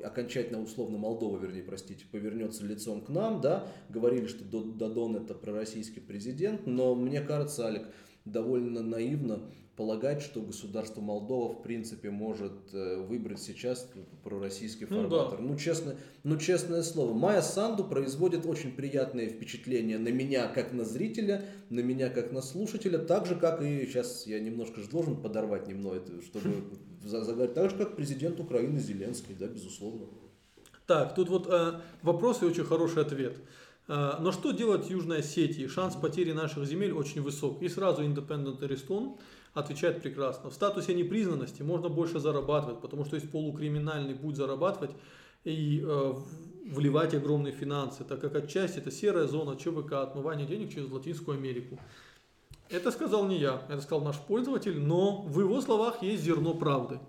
окончательно условно Молдова, вернее, простите, повернется лицом к нам, да, говорили, что До- Додон это пророссийский президент, но мне кажется, Алик, довольно наивно полагать, что государство Молдова в принципе может э, выбрать сейчас пророссийский Ну форматор. Ну, честно, ну честное слово, Майя Санду производит очень приятное впечатление на меня как на зрителя, на меня как на слушателя, так же как и сейчас я немножко же должен подорвать немного, это, чтобы <laughs> за- заговорить, так же как президент Украины Зеленский, да, безусловно. Так, тут вот э, вопрос и очень хороший ответ. Э, но что делать Южной Осетии? Шанс потери наших земель очень высок. И сразу Independent Ariston отвечает прекрасно. В статусе непризнанности можно больше зарабатывать, потому что есть полукриминальный путь зарабатывать и э, вливать огромные финансы, так как отчасти это серая зона ЧВК, отмывание денег через Латинскую Америку. Это сказал не я, это сказал наш пользователь, но в его словах есть зерно правды.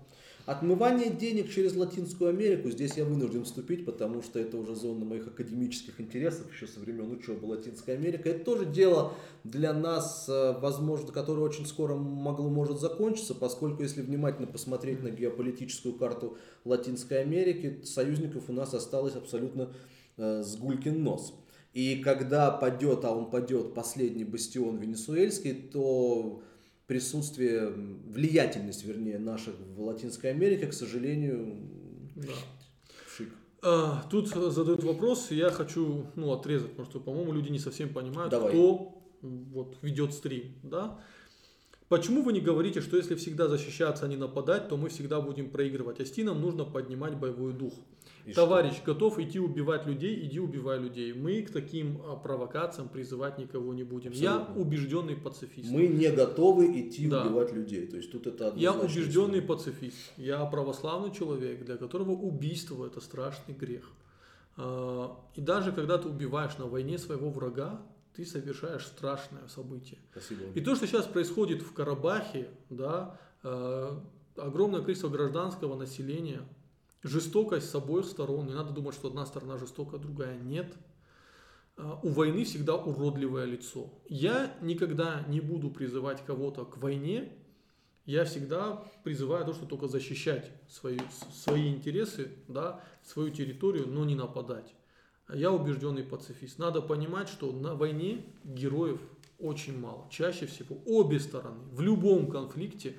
Отмывание денег через Латинскую Америку, здесь я вынужден вступить, потому что это уже зона моих академических интересов еще со времен учебы Латинской Америки. Это тоже дело для нас, э, возможно, которое очень скоро могло, может закончиться, поскольку если внимательно посмотреть на геополитическую карту Латинской Америки, союзников у нас осталось абсолютно э, с гулькин нос. И когда падет, а он падет, последний бастион венесуэльский, то присутствие, влиятельность, вернее, наших в Латинской Америке, к сожалению, Да. шик. А, Тут задают вопрос, я хочу ну, отрезать, потому что, по-моему, люди не совсем понимают, Давай. кто вот, ведет стрим. Да? Почему вы не говорите, что если всегда защищаться, а не нападать, то мы всегда будем проигрывать? А нам нужно поднимать боевой дух. И Товарищ готов идти убивать людей, иди убивай людей. Мы к таким а, провокациям призывать никого не будем. Я Абсолютно. убежденный пацифист. что? Мы не готовы идти Да. убивать людей. То есть тут это Я убежденный истина. пацифист. Я православный человек, для которого убийство это страшный грех. А, И даже когда ты убиваешь на войне своего врага, ты совершаешь страшное событие. Спасибо. И то, что сейчас происходит в Карабахе, да, э, огромное количество гражданского населения, жестокость с обоих сторон. Не надо думать, что одна сторона жестокая, другая нет. Э, У войны всегда уродливое лицо. Я никогда не буду призывать кого-то к войне. Я всегда призываю то, что только защищать свои, свои интересы, да, свою территорию, но не нападать. Я убежденный пацифист. Надо понимать, что на войне героев очень мало. Чаще всего обе стороны в любом конфликте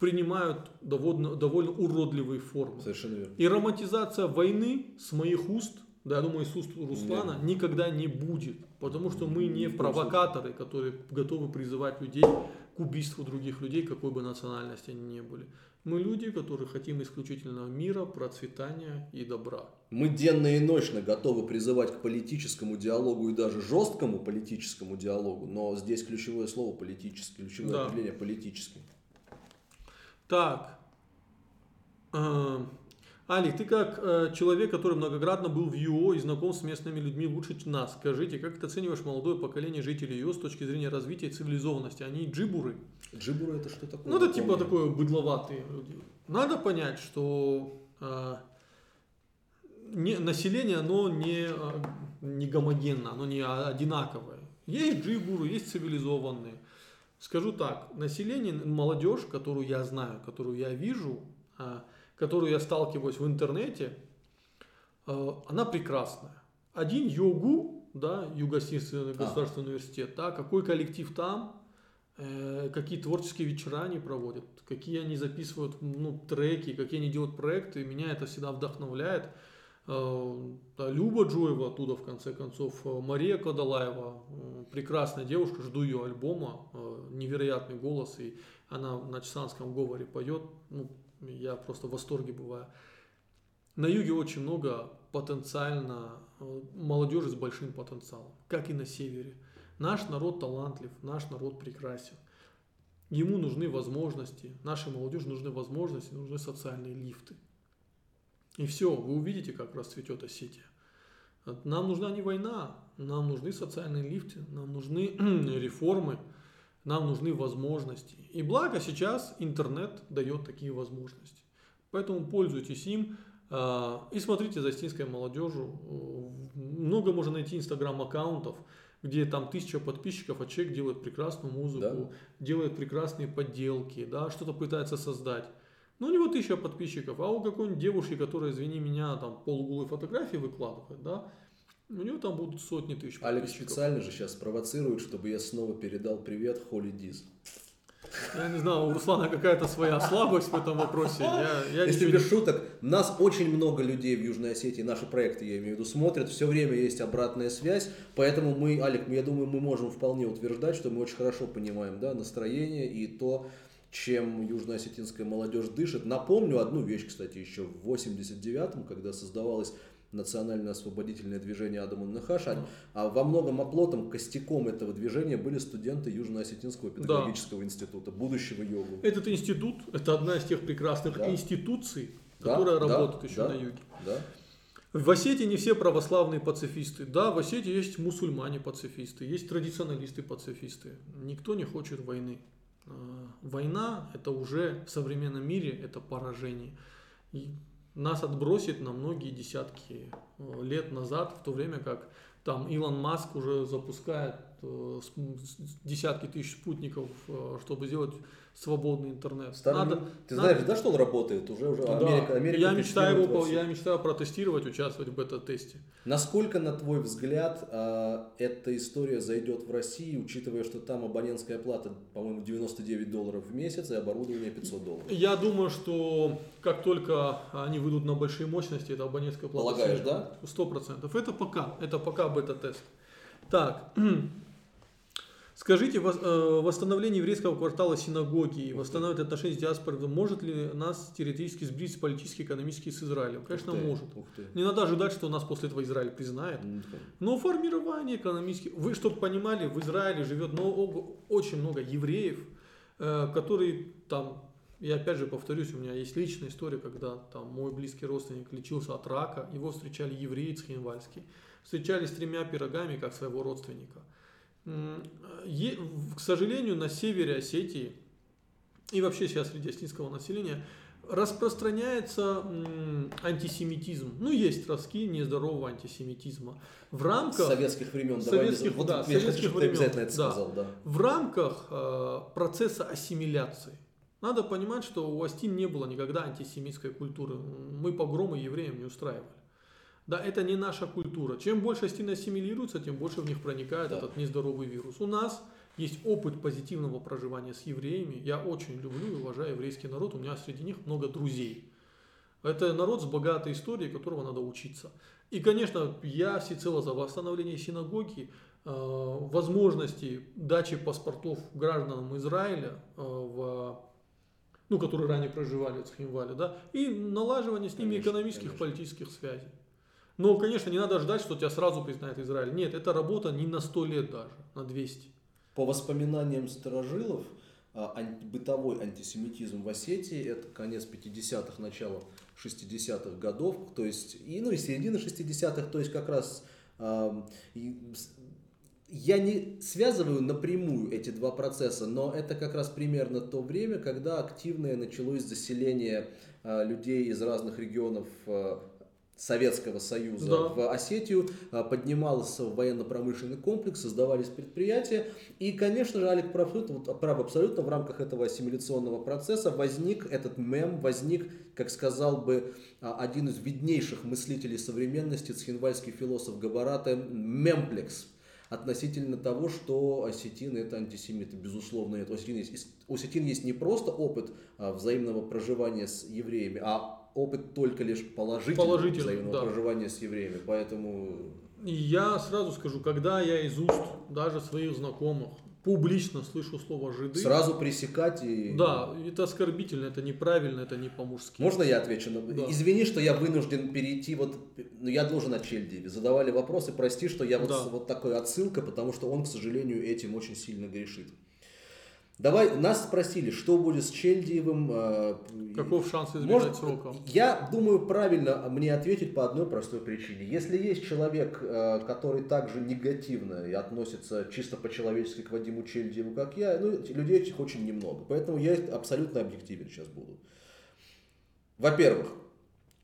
принимают довольно, довольно уродливые формы. Совершенно верно. И романтизация войны с моих уст, да, я думаю, с уст Руслана, Нет. никогда не будет. Потому что мы не провокаторы, которые готовы призывать людей к убийству других людей, какой бы национальности они ни были. Мы люди, которые хотим исключительно мира, процветания и добра. Мы денно и ночно готовы призывать к политическому диалогу и даже жесткому политическому диалогу, но здесь ключевое слово политический, ключевое Да. определение политический. Так. Э, Алик, ты как э, человек, который многократно был в ЮО и знаком с местными людьми лучше нас, скажите, как ты оцениваешь молодое поколение жителей ЮО с точки зрения развития и цивилизованности? Они джибуры? Джибура это что такое? Ну, это типа такое быдловатые люди. Надо понять, что э, не, население, оно не, а, не гомогенно, оно не одинаковое. Есть джигуры, есть цивилизованные. Скажу так, население, молодежь, которую я знаю, которую я вижу, а, которую я сталкиваюсь в интернете, а, она прекрасная. Один йогу, да, Юго-Сибирский государственный а. университет, да, какой коллектив там, э, какие творческие вечера они проводят, какие они записывают ну, треки, какие они делают проекты, меня это всегда вдохновляет. Э, Люба Джоева оттуда, в конце концов, э, Мария Кадалаева, э, прекрасная девушка, жду ее альбома, невероятный голос, и она на чесанском говоре поет, ну, я просто в восторге бываю. На юге очень много потенциально молодежи с большим потенциалом, как и на севере. Наш народ талантлив, наш народ прекрасен. Ему нужны возможности, нашей молодежи нужны возможности, нужны социальные лифты. И все, вы увидите, как расцветет Осетия. Нам нужна не война, нам нужны социальные лифты, нам нужны <clears throat> реформы, нам нужны возможности. И благо сейчас интернет дает такие возможности. Поэтому пользуйтесь им а, и смотрите за осетинской молодежью. Много можно найти инстаграм-аккаунтов, где там тысяча подписчиков, а человек делает прекрасную музыку, да. делает прекрасные подделки, да, что-то пытается создать. Ну, у него тысяча подписчиков, а у какой-нибудь девушки, которая, извини меня, там полуголой фотографии выкладывает, да, у него там будут сотни тысяч Алекс специально же сейчас провоцирует, чтобы я снова передал привет Холли Диз. Я не знаю, у Руслана какая-то своя слабость в этом вопросе. Я, я Если без шуток, нас очень много людей в Южной Осетии, наши проекты, я имею в виду, смотрят, все время есть обратная связь, поэтому мы, Алик, я думаю, мы можем вполне утверждать, что мы очень хорошо понимаем да, настроение и то, чем южноосетинская молодежь дышит. Напомню одну вещь, кстати, еще в 89-м, когда создавалось национальное освободительное движение Адамун Нахаш, а, а во многом оплотом, костяком этого движения были студенты Южно-Осетинского педагогического да. института, будущего йогу. Этот институт, это одна из тех прекрасных да. институций, которая да, работает да, еще да, на юге. Да. В Осетии не все православные пацифисты. Да, в Осетии есть мусульмане-пацифисты, есть традиционалисты-пацифисты. Никто не хочет войны. А, война – это уже в современном мире это поражение. И нас отбросит на многие десятки э, лет назад, в то время как там Илон Маск уже запускает э, десятки тысяч спутников, э, чтобы сделать свободный интернет. Старый, надо, ты надо... знаешь, да, что он работает? Уже, уже да. Америка, Америка я, мечтаю его, я мечтаю протестировать, участвовать в бета-тесте. Насколько, на твой взгляд, а, эта история зайдет в Россию, учитывая, что там абонентская плата, по-моему, 99 долларов в месяц и оборудование 500 долларов? Я думаю, что как только они выйдут на большие мощности, это абонентская плата... Полагаешь, да? Сто процентов. Это пока, это пока бета-тест. Так, <clears throat> Скажите, э, восстановление еврейского квартала синагоги и восстанавливать отношения с диаспорой может ли нас теоретически сблизить политически, экономически с Израилем? Конечно, ух ты, может. Ух ты. Не надо ожидать, что нас после этого Израиль признает. Но формирование экономически... Вы, чтобы понимали, в Израиле живет много, очень много евреев, э, которые там... Я опять же повторюсь, у меня есть личная история, когда там мой близкий родственник лечился от рака, его встречали евреи цхинвальские, встречали с тремя пирогами, как своего родственника – к сожалению, на севере Осетии и вообще сейчас среди осетинского населения распространяется антисемитизм. Ну, есть ростки нездорового антисемитизма. В рамках... Советских времен. Советских, вот, да, советских времен. обязательно это да. сказал, да. В рамках э, процесса ассимиляции. Надо понимать, что у Астин не было никогда антисемитской культуры. Мы погромы евреям не устраивали. Да, это не наша культура. Чем больше стены ассимилируются, тем больше в них проникает да. этот нездоровый вирус. У нас есть опыт позитивного проживания с евреями. Я очень люблю и уважаю еврейский народ. У меня среди них много друзей. Это народ с богатой историей, которого надо учиться. И, конечно, я всецело за восстановление синагоги, э, возможности дачи паспортов гражданам Израиля, э, в, ну, которые ранее проживали в Цхинвале, да, и налаживание с ними конечно, экономических, конечно. политических связей. Но, конечно, не надо ждать, что тебя сразу признает Израиль. Нет, это работа не на 100 лет даже, на 200. По воспоминаниям старожилов, а, бытовой антисемитизм в Осетии это конец 50-х, начало 60-х годов, то есть и, ну, и середина 60-х, то есть как раз э, я не связываю напрямую эти два процесса, но это как раз примерно то время, когда активное началось заселение э, людей из разных регионов Советского Союза Да. в Осетию, а, поднимался военно-промышленный комплекс, создавались предприятия. И, конечно же, Алик прав, вот, прав абсолютно, в рамках этого ассимиляционного процесса возник этот мем, возник, как сказал бы а, один из виднейших мыслителей современности, цхинвальский философ Габарата, мемплекс относительно того, что осетины это антисемиты, безусловно, это осетин есть, осетин есть не просто опыт а, взаимного проживания с евреями, а опыт только лишь положительного, Положительный, взаимного да. проживания с евреями, поэтому я сразу скажу, когда я из уст даже своих знакомых публично слышу слово «жиды», сразу пресекать и... да, это оскорбительно, это неправильно, это не по-мужски. Можно я отвечу? на- Да. Извини, что я вынужден перейти, вот, ну я должен о Чельдиеве. Задавали вопросы, прости, что я вот, Да. вот такой отсылка, потому что он, к сожалению, этим очень сильно грешит. Давай, нас спросили, что будет с Чельдиевым. э, Каков шанс избежать Может, срока? Я думаю, правильно мне ответить по одной простой причине. Если есть человек, э, который также негативно и относится чисто по-человечески к Вадиму Чельдиеву, как я, ну, людей этих очень немного. Поэтому я абсолютно объективен сейчас буду. Во-первых,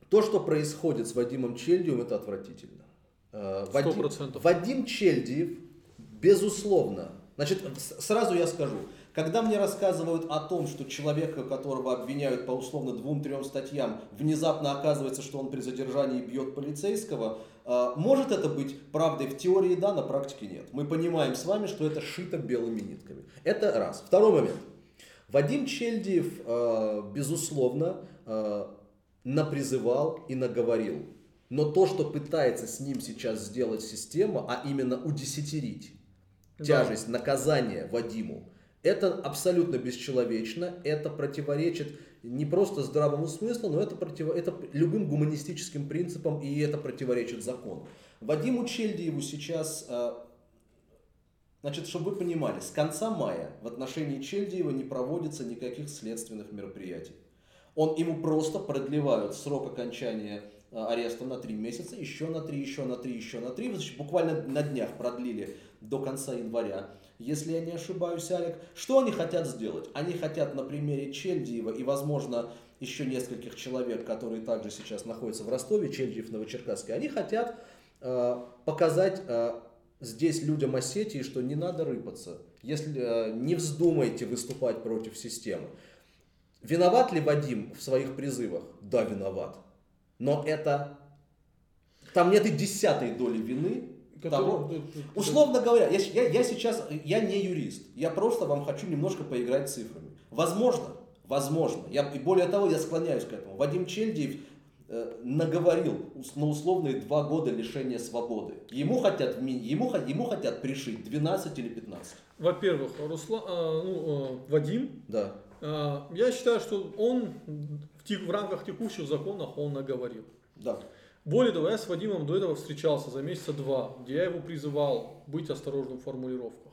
то, что происходит с Вадимом Чельдиевым, это отвратительно. Э, Сто Вадим-. Вадим Чельдиев, безусловно, значит, сразу я скажу, когда мне рассказывают о том, что человека, которого обвиняют по условно двум-трем статьям, внезапно оказывается, что он при задержании бьет полицейского, э, может это быть правдой в теории, да, на практике нет. Мы понимаем с вами, что это шито белыми нитками. Это раз. Второй момент. Вадим Чельдиев, э, безусловно, э, напризывал и наговорил. Но то, что пытается с ним сейчас сделать система, а именно удесятерить Да. тяжесть наказания Вадиму, это абсолютно бесчеловечно, это противоречит не просто здравому смыслу, но это, против... это любым гуманистическим принципам, и это противоречит закону. Вадиму Чельдиеву сейчас, э, значит, чтобы вы понимали, с конца мая в отношении Чельдиева не проводится никаких следственных мероприятий. Он, ему просто продлевают срок окончания э, ареста на 3 месяца, еще на 3, еще на 3, еще на 3. Значит, буквально на днях продлили до конца января, если я не ошибаюсь, Алик. Что они хотят сделать? Они хотят на примере Чельдиева и, возможно, еще нескольких человек, которые также сейчас находятся в Ростове, Чельдиев, Новочеркасске, они хотят э, показать э, здесь людям Осетии, что не надо рыпаться. Если э, не вздумайте выступать против системы. Виноват ли Вадим в своих призывах? Да, виноват. Но это... Там нет и десятой доли вины. Того- Условно говоря, я, я, я сейчас, я не юрист, я просто вам хочу немножко поиграть цифрами. Возможно, возможно, я, и более того, я склоняюсь к этому. Вадим Чельдиев э, наговорил на условные два года лишения свободы. Ему хотят, ему, ему хотят пришить 12 или 15. Во-первых, Руслан, э, ну, э, Вадим, Да. э, я считаю, что он в, в рамках текущих законов он наговорил. Да. Более того, я с Вадимом до этого встречался за месяца два, где я его призывал быть осторожным в формулировках.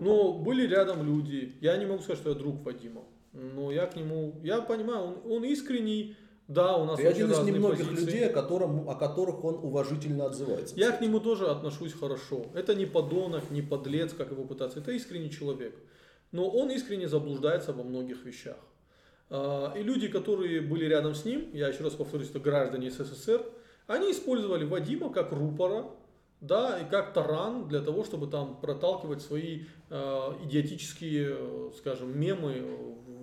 Но были рядом люди, я не могу сказать, что я друг Вадима, но я к нему, я понимаю, он, он искренний, да, у нас Ты один из немногих позиции. людей, о, котором, о которых он уважительно отзывается. Я к нему тоже отношусь хорошо. Это не подонок, не подлец, как его пытаться. Это искренний человек. Но он искренне заблуждается во многих вещах. А, И люди, которые были рядом с ним, я еще раз повторюсь, это граждане СССР, они использовали Вадима как рупора, да, и как таран для того, чтобы там проталкивать свои э, идиотические, э, скажем, мемы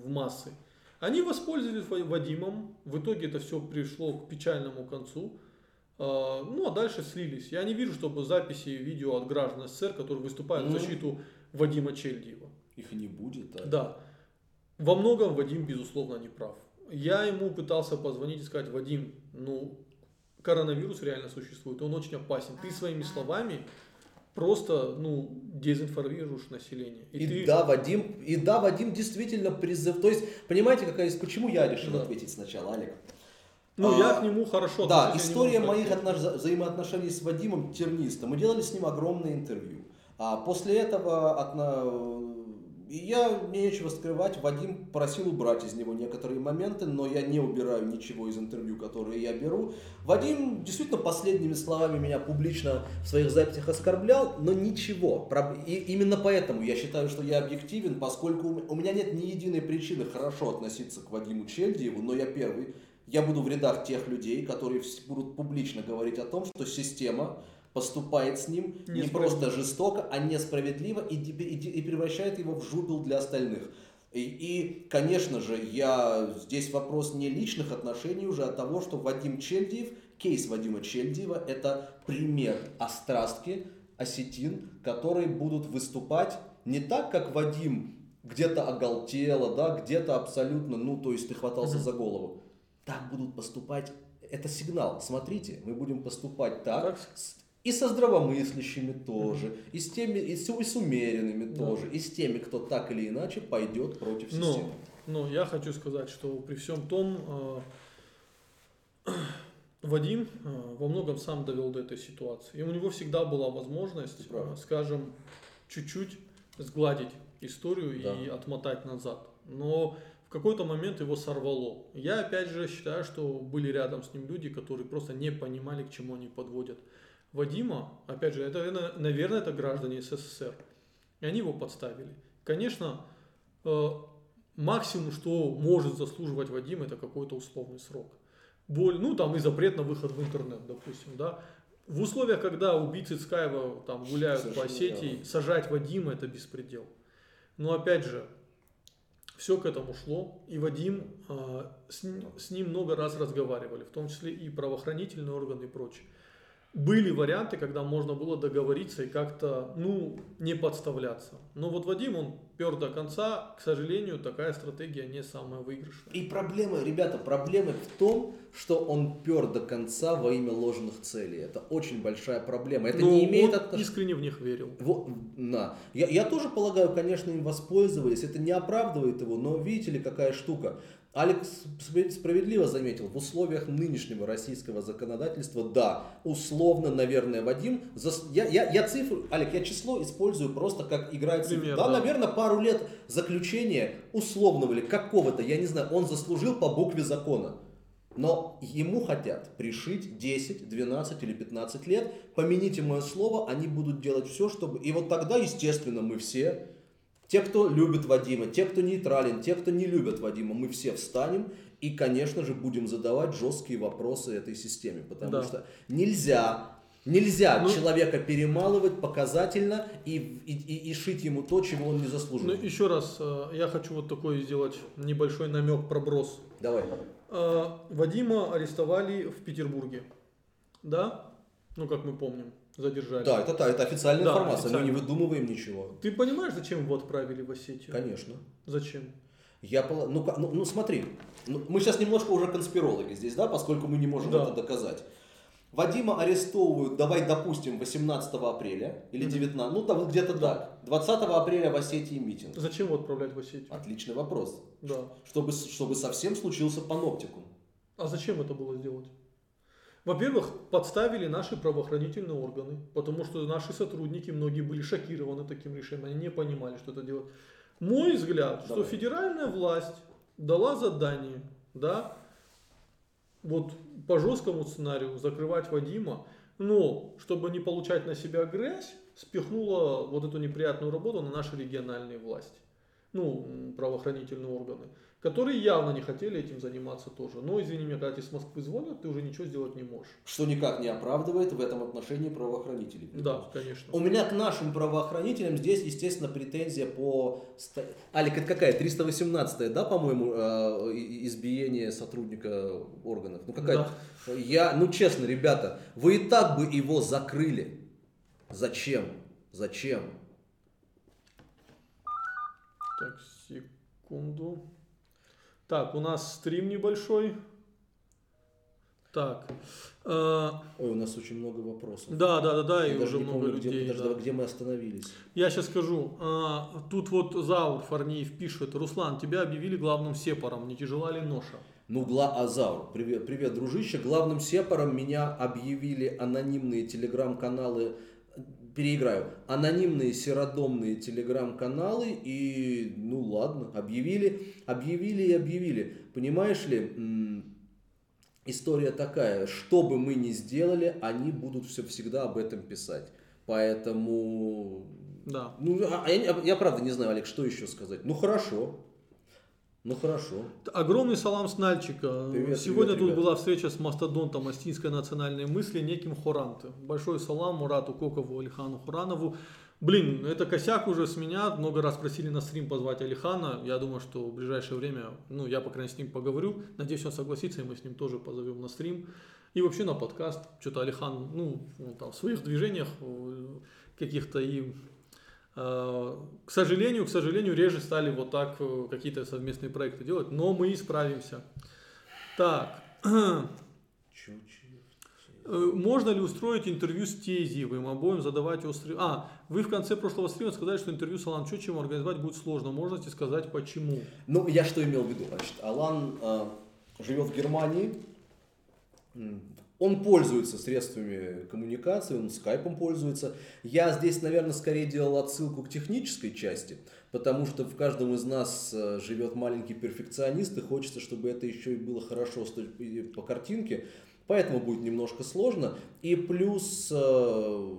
в массы. Они воспользовались Ва- Вадимом, в итоге это все пришло к печальному концу. А, Ну, а дальше слились. Я не вижу, чтобы записи видео от граждан СССР, которые выступают в Ну. защиту Вадима Чельдиева. Их не будет, а? Да. Во многом Вадим, безусловно, не прав. Я ему пытался позвонить и сказать, Вадим, ну, коронавирус реально существует, он очень опасен. Ты своими словами просто, ну, дезинформируешь население. И, ты- да, Вадим, и да, Вадим действительно призыв. То есть, понимаете, какая есть, почему я решил Да. ответить сначала, Олег? Ну, А, я к нему хорошо Да, история моих отнош- вза- взаимоотношений с Вадимом терниста. Мы делали с ним огромное интервью. А после этого отна- и я, мне нечего скрывать, Вадим просил убрать из него некоторые моменты, но я не убираю ничего из интервью, которые я беру. Вадим действительно последними словами меня публично в своих записях оскорблял, но ничего. И именно поэтому я считаю, что я объективен, поскольку у меня нет ни единой причины хорошо относиться к Вадиму Чельдиеву, но я первый я буду в рядах тех людей, которые будут публично говорить о том, что система поступает с ним не просто жестоко, а несправедливо и, и- и- превращает его в жупел для остальных. И, и, конечно же, я здесь вопрос не личных отношений уже, а того, что Вадим Чельдиев, кейс Вадима Чельдиева, это пример острастки, осетин, которые будут выступать не так, как Вадим где-то оголтело, да, где-то абсолютно, ну, то есть ты хватался за голову. Так будут поступать, это сигнал, смотрите, мы будем поступать так, Так. с- и со здравомыслящими тоже, и с теми, и с, и с умеренными Да. тоже, и с теми, кто так или иначе пойдет против Но, системы. но я хочу сказать, что при всем том, э, <clears throat> Вадим э, во многом сам довел до этой ситуации. И у него всегда была возможность, э, скажем, чуть-чуть сгладить историю и Да. отмотать назад. Но в какой-то момент его сорвало. Я опять же считаю, что были рядом с ним люди, которые просто не понимали, к чему они подводят. Вадима, опять же, это, наверное, это граждане СССР. И они его подставили. Конечно, э, максимум, что может заслуживать Вадим, это какой-то условный срок. Боль, ну, там и запрет на выход в интернет, допустим, да. В условиях, когда убийцы Цкаева там гуляют по Совершенно Осетии, верно. сажать Вадима это беспредел. Но опять же, все к этому шло, и Вадим, э, с, с ним много раз разговаривали, в том числе и правоохранительные органы и прочее. Были варианты, когда можно было договориться и как-то, ну, не подставляться. Но вот Вадим, он пер до конца, к сожалению, такая стратегия не самая выигрышная. И проблема, ребята, проблема в том, что он пер до конца во имя ложных целей. Это очень большая проблема. Это Но не имеет он отношения... искренне в них верил. Вот, на. Я, я тоже полагаю, конечно, им воспользовались. Это не оправдывает его, но видите ли, какая штука. Алекс спр- справедливо заметил, в условиях нынешнего российского законодательства, да, условно, наверное, Вадим, я, я, я цифру, Алек, я число использую просто как цифры. Пример, да, да. наверное, пару лет заключения условного или какого-то, я не знаю, он заслужил по букве закона. Но ему хотят пришить 10, 12 или 15 лет. Помяните мое слово, они будут делать все, чтобы... И вот тогда, естественно, мы все, те, кто любит Вадима, те, кто нейтрален, те, кто не любят Вадима, мы все встанем и, конечно же, будем задавать жесткие вопросы этой системе. Потому Да. что нельзя, нельзя Ну- человека перемалывать показательно и, и, и- и шить ему то, чего он не Ну, заслуживает. еще раз, э, я хочу вот такой сделать небольшой намек, проброс. Давай. Э, Вадима арестовали в Петербурге. Да? Ну, как мы помним, задержали. Да, это, та- это официальная Да, информация, мы не официально. выдумываем ничего. Ты понимаешь, зачем его отправили в Осетию? Конечно. Зачем? Я пола- ну, ну, ну, смотри, ну, мы сейчас немножко уже конспирологи здесь, да, поскольку мы не можем Да. это доказать. Вадима арестовывают, давай допустим, 18 апреля или Мгм. 19, ну там где-то Да. так. 20 апреля в Осетии митинг. Зачем его отправлять в Осетию? Отличный вопрос. Да. Чтобы, чтобы совсем случился паноптикум. А зачем это было сделать? Во-первых, подставили наши правоохранительные органы, потому что наши сотрудники, многие были шокированы таким решением, они не понимали, что это делать. Мой взгляд, что Давай. федеральная власть дала задание, да, вот по жесткому сценарию закрывать Вадима, но чтобы не получать на себя грязь, спихнула вот эту неприятную работу на наши региональные власти, ну, правоохранительные органы, которые явно не хотели этим заниматься тоже. Но, извини меня, когда тебе с Москвы звонят, ты уже ничего сделать не можешь. Что никак не оправдывает в этом отношении правоохранителей. Да, конечно. У меня к нашим правоохранителям здесь, естественно, претензия по... Алик, это какая? 318 да, по-моему, э, избиение сотрудника органов? Ну, какая Я, ну, честно, ребята, вы и так бы его закрыли. Зачем? Зачем? Так, секунду. Так, у нас стрим небольшой. Так. э, Ой, у нас очень много вопросов. да, да, да, да, Я и уже много помню, где, людей. подожди, да. а где мы остановились. Я сейчас скажу. а, тут вот Заур Фарниев пишет. Руслан, тебя объявили главным сепаром. Не тяжела ли ноша? Ну, Гла Азаур, привет, привет, дружище. Главным сепаром меня объявили анонимные телеграм-каналы, переиграю, анонимные серодомные телеграм-каналы и, ну ладно, объявили, объявили и объявили. Понимаешь ли, история такая, что бы мы ни сделали, они будут все всегда об этом писать. Поэтому, Да. ну, а я, я правда не знаю, Олег, что еще сказать. Ну, хорошо. Ну хорошо. Огромный салам с Нальчика. Привет, Сегодня привет, тут ребят. была встреча с мастодонтом астинской национальной мысли неким Хуранте. Большой салам Мурату Кокову, Алихану Хуранову. Блин, это косяк уже с меня. Много раз просили на стрим позвать Алихана. Я думаю, что в ближайшее время, ну, я, по крайней мере, с ним поговорю. Надеюсь, он согласится, и мы с ним тоже позовем на стрим. И вообще на подкаст. Что-то Алихан, ну, он там в своих движениях э, каких-то и к сожалению, к сожалению, реже стали вот так э, какие-то совместные проекты делать, но мы исправимся. Так, э, можно ли устроить интервью с Тезиевым, обоим задавать острый... А, вы в конце прошлого стрима сказали, что интервью с Алан Чочевым организовать будет сложно. Можете сказать, почему? Ну, я что имел в виду? Значит, Алан э, живет в Германии. Он пользуется средствами коммуникации, он скайпом пользуется. Я здесь, наверное, скорее делал отсылку к технической части, потому что в каждом из нас э, живет маленький перфекционист, и хочется, чтобы это еще и было хорошо по картинке. Поэтому будет немножко сложно. И плюс э,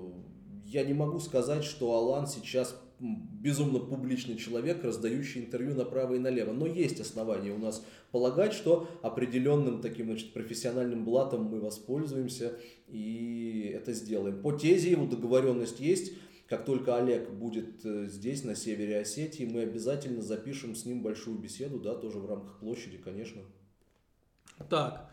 я не могу сказать, что Алан сейчас безумно публичный человек, раздающий интервью направо и налево. Но есть основания у нас полагать, что определенным таким значит, профессиональным блатом мы воспользуемся и это сделаем. По тезе его договоренность есть. Как только Олег будет э, здесь, на севере Осетии, мы обязательно запишем с ним большую беседу, да, тоже в рамках площади, конечно. Так,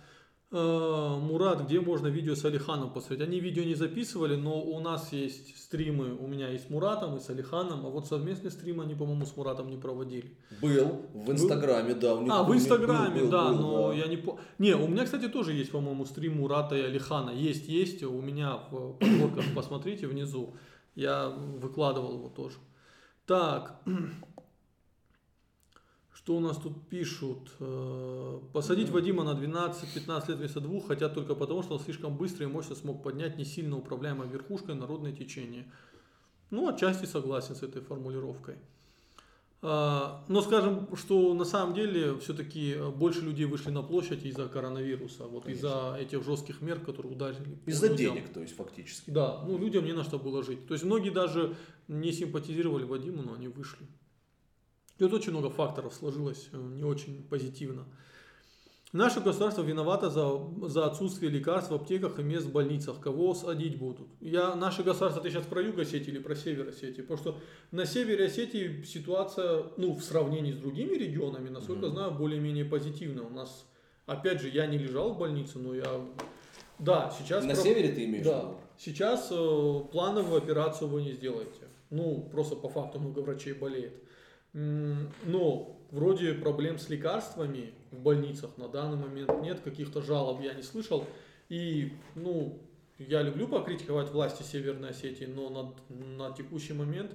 Мурат, где можно видео с Алиханом посмотреть? Они видео не записывали, но у нас есть стримы, у меня и с Муратом, и с Алиханом, а вот совместный стрим они, по-моему, с Муратом не проводили. Был в Инстаграме, да. У них А, был- в Инстаграме, был- был- да, был, но да. я не по... Не, у меня, кстати, тоже есть, по-моему, стрим Мурата и Алихана. Есть, есть, у меня в подборках, посмотрите внизу. Я выкладывал его тоже. Так, что у нас тут пишут? Э, Посадить Вадима на 12-15 лет вместо двух хотят только потому, что он слишком быстро и мощно смог поднять не сильно управляемой верхушкой народное течение. Ну, отчасти согласен с этой формулировкой. А, Но скажем, что на самом деле все-таки больше людей вышли на площадь из-за коронавируса, вот из-за этих жестких мер, которые ударили. Из-за людям. денег, то есть фактически. Да, ну людям не на что было жить. То есть многие даже не симпатизировали Вадиму, но они вышли. Вот очень много факторов сложилось э, не очень позитивно. Наше государство виновато за, за отсутствие лекарств в аптеках и мест в больницах. Кого садить будут? Я, наше государство, ты сейчас про Юг Осетии или про Север Осетии? Потому что на Севере Осетии ситуация, ну, в сравнении с другими регионами, насколько Мгм. знаю, более-менее позитивная. У нас, опять же, я не лежал в больнице, но я... Да, сейчас... На про- севере ты имеешь да. Сейчас э, плановую операцию вы не сделаете. Ну, просто по факту много врачей болеет. Но вроде проблем с лекарствами в больницах на данный момент нет, каких-то жалоб я не слышал. И, ну, я люблю покритиковать власти Северной Осетии, но на, на текущий момент,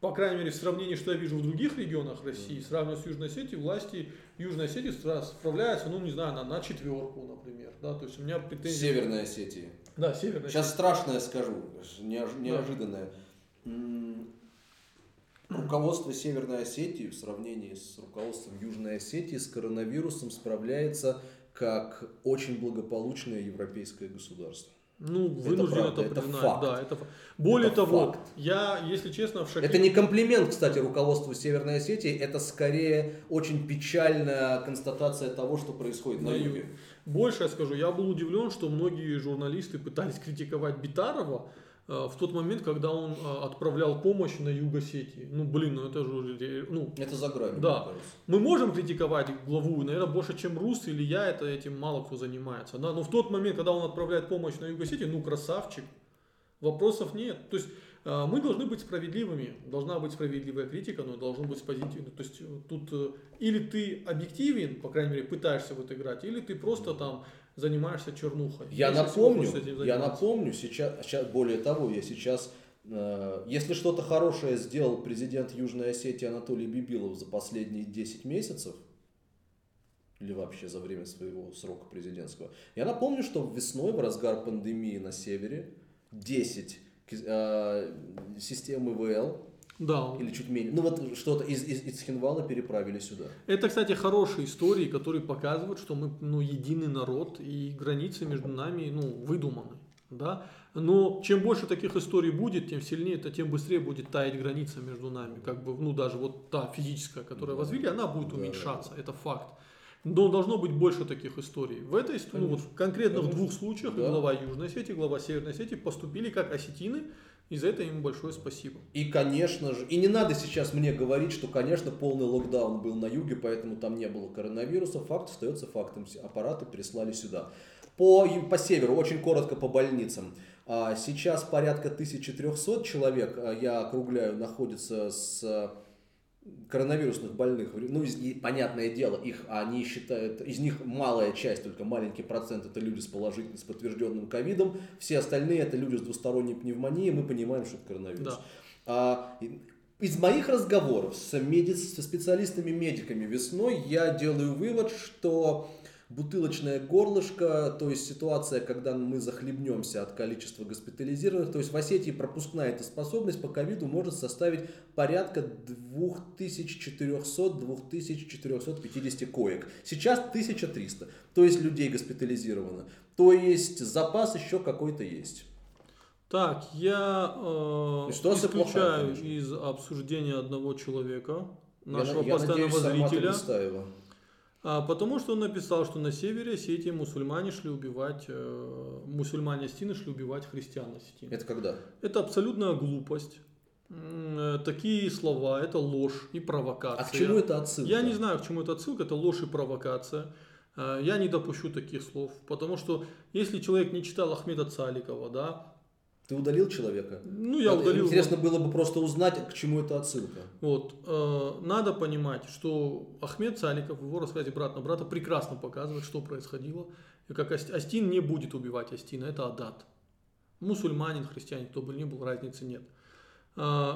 по крайней мере, в сравнении, что я вижу в других регионах России, сравнивая с Южной Осетией, власти Южной Осетии справляются, ну, не знаю, на, на четверку, например. Да? То есть у меня претензии... Северной Осетии. Да, Северная Сейчас страшное скажу, неож- неожиданное. М, Руководство Северной Осетии в сравнении с руководством Южной Осетии с коронавирусом справляется как очень благополучное европейское государство. Ну, вынужден правда, это, это признать. факт. Да, это Более Это того, факт. я, если честно, в шоке. Это не комплимент, кстати, руководству Северной Осетии, это скорее очень печальная констатация того, что происходит на На юге. Больше я скажу, я был удивлен, что многие журналисты пытались критиковать Битарова в тот момент, когда он э, отправлял помощь на юг Осетии. Ну, блин, ну это же, уже, ну, Это за гранью, Да. мы можем критиковать главу, наверное, больше, чем Рус или я, это этим мало кто занимается. Да? Но в тот момент, когда он отправляет помощь на юг Осетии, ну, красавчик, вопросов нет. То есть э, мы должны быть справедливыми, должна быть справедливая критика, но должен быть позитивный. То есть э, тут э, или ты объективен, по крайней мере, пытаешься в это играть, или ты просто там занимаешься чернухой. Я напомню, я напомню, сейчас, сейчас, более того, я сейчас, э, если что-то хорошее сделал президент Южной Осетии Анатолий Бибилов за последние 10 месяцев, или вообще за время своего срока президентского, я напомню, что весной, в разгар пандемии на севере, 10 э, систем ИВЛ, Да, или чуть менее, ну вот что-то из, из, из Хинвала переправили сюда. Это, кстати, хорошие истории, которые показывают, что мы ну, единый народ, и границы между нами ну, выдуманы. Да? Но чем больше таких историй будет, тем сильнее это, тем быстрее будет таять граница между нами. Как бы, ну, даже вот та физическая, которая да. возвели, она будет уменьшаться. Да. Это факт. Но должно быть больше таких историй. В этой ну, вот конкретно Конечно. в двух случаях да. глава Южной Осетии, глава Северной Осетии поступили как осетины, и за это им большое спасибо. И, конечно же, и не надо сейчас мне говорить, что, конечно, полный локдаун был на юге, поэтому там не было коронавируса. Факт остается фактом. Аппараты прислали сюда. По, по северу, очень коротко по больницам. А, сейчас порядка 1300 человек, а, я округляю, находится с коронавирусных больных, ну, понятное дело, их они считают, из них малая часть, только маленький процент это люди с положительным, с подтвержденным ковидом, все остальные это люди с двусторонней пневмонией, мы понимаем, что это коронавирус. Да. А, из моих разговоров с, меди... со специалистами-медиками весной я делаю вывод, что бутылочное горлышко, то есть ситуация, когда мы захлебнемся от количества госпитализированных. То есть в Осетии пропускная эта способность по ковиду может составить порядка 2400-2450 коек. Сейчас 1300, то есть людей госпитализировано. То есть запас еще какой-то есть. Так, я э, исключаю плохая, из обсуждения одного человека, нашего я, постоянного я надеюсь, зрителя. А, потому что он написал, что на севере Осетии мусульмане шли убивать, э, мусульмане Осетины шли убивать христиан Осетин. Это когда? Это абсолютная глупость. Э, такие слова, это ложь и провокация. А к чему это отсылка? Я не знаю, к чему это отсылка, это ложь и провокация. Э, я не допущу таких слов, потому что если человек не читал Ахмеда Цаликова, да, ты удалил человека? Ну, я удалил. Интересно было бы просто узнать, к чему это отсылка. Вот. Э, надо понимать, что Ахмед Цаликов в его рассказе «Брат на брата» прекрасно показывает, что происходило. И как Астин не будет убивать Астина, это Адат. Мусульманин, христианин, кто бы ни был, разницы нет. Э,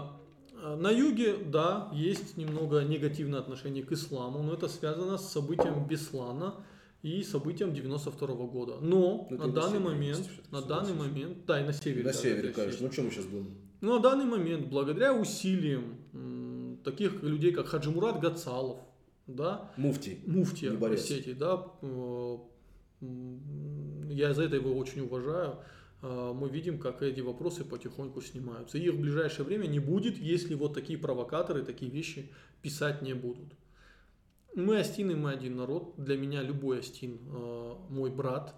на юге, да, есть немного негативное отношение к исламу, но это связано с событием Беслана – и событиям 92 -го года. Но ну, на данный момент, на данный момент, да, и на севере. На да, севере, конечно. Ну, чем мы сейчас будем? Ну, на данный момент, благодаря усилиям м, таких людей, как Хаджимурат Гацалов, да, Муфти, Муфти Осетии, да, э, я за это его очень уважаю, э, мы видим, как эти вопросы потихоньку снимаются. И их в ближайшее время не будет, если вот такие провокаторы, такие вещи писать не будут. Мы астины, мы один народ. Для меня любой астин э, мой брат,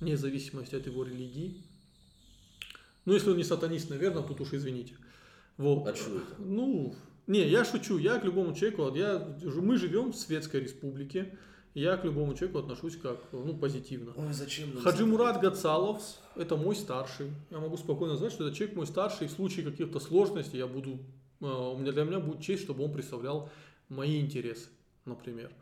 вне зависимости от его религии. Ну, если он не сатанист, наверное, тут уж извините. Вот. А что это? Ну, не, я шучу. Я к любому человеку, я, мы живем в светской республике. Я к любому человеку отношусь как, ну, позитивно. Ой, зачем Хаджи Мурат Гацалов, это мой старший. Я могу спокойно сказать, что это человек мой старший. В случае каких-то сложностей я буду, э, у меня для меня будет честь, чтобы он представлял мои интересы например.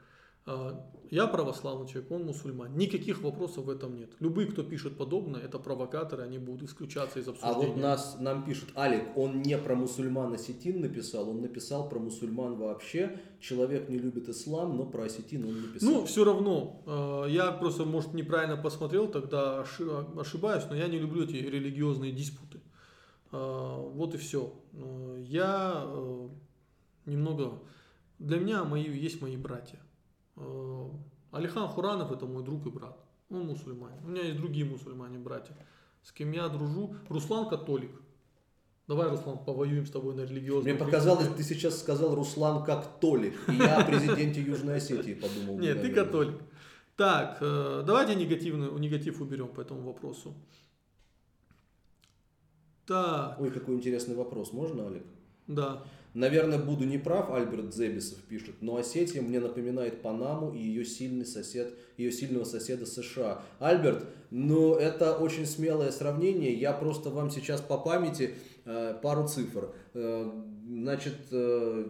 А, я православный человек, он мусульман. Никаких вопросов в этом нет. Любые, кто пишет подобное, это провокаторы, они будут исключаться из обсуждения. А вот нас, нам пишут, Алик, он не про мусульман осетин написал, он написал про мусульман вообще. Человек не любит ислам, но про осетин он написал. Ну, все равно. А, я просто, может, неправильно посмотрел, тогда ошибаюсь, но я не люблю эти религиозные диспуты. А, вот и все. Я э, немного для меня мои, есть мои братья. Э, Алихан Хуранов это мой друг и брат. Он мусульманин. У меня есть другие мусульмане, братья, с кем я дружу. Руслан католик. Давай, Руслан, повоюем с тобой на религиозном. Мне показалось, ты сейчас сказал Руслан как Толик. И я о президенте Южной Осетии подумал. Нет, ты католик. Так, э, давайте негативную, негатив уберем по этому вопросу. Так. Ой, какой интересный вопрос. Можно, Олег? Да. Наверное, буду неправ, Альберт Зебисов пишет, но Осетия мне напоминает Панаму и ее сильный сосед, ее сильного соседа США. Альберт, ну это очень смелое сравнение, я просто вам сейчас по памяти э, пару цифр. Э, значит, э,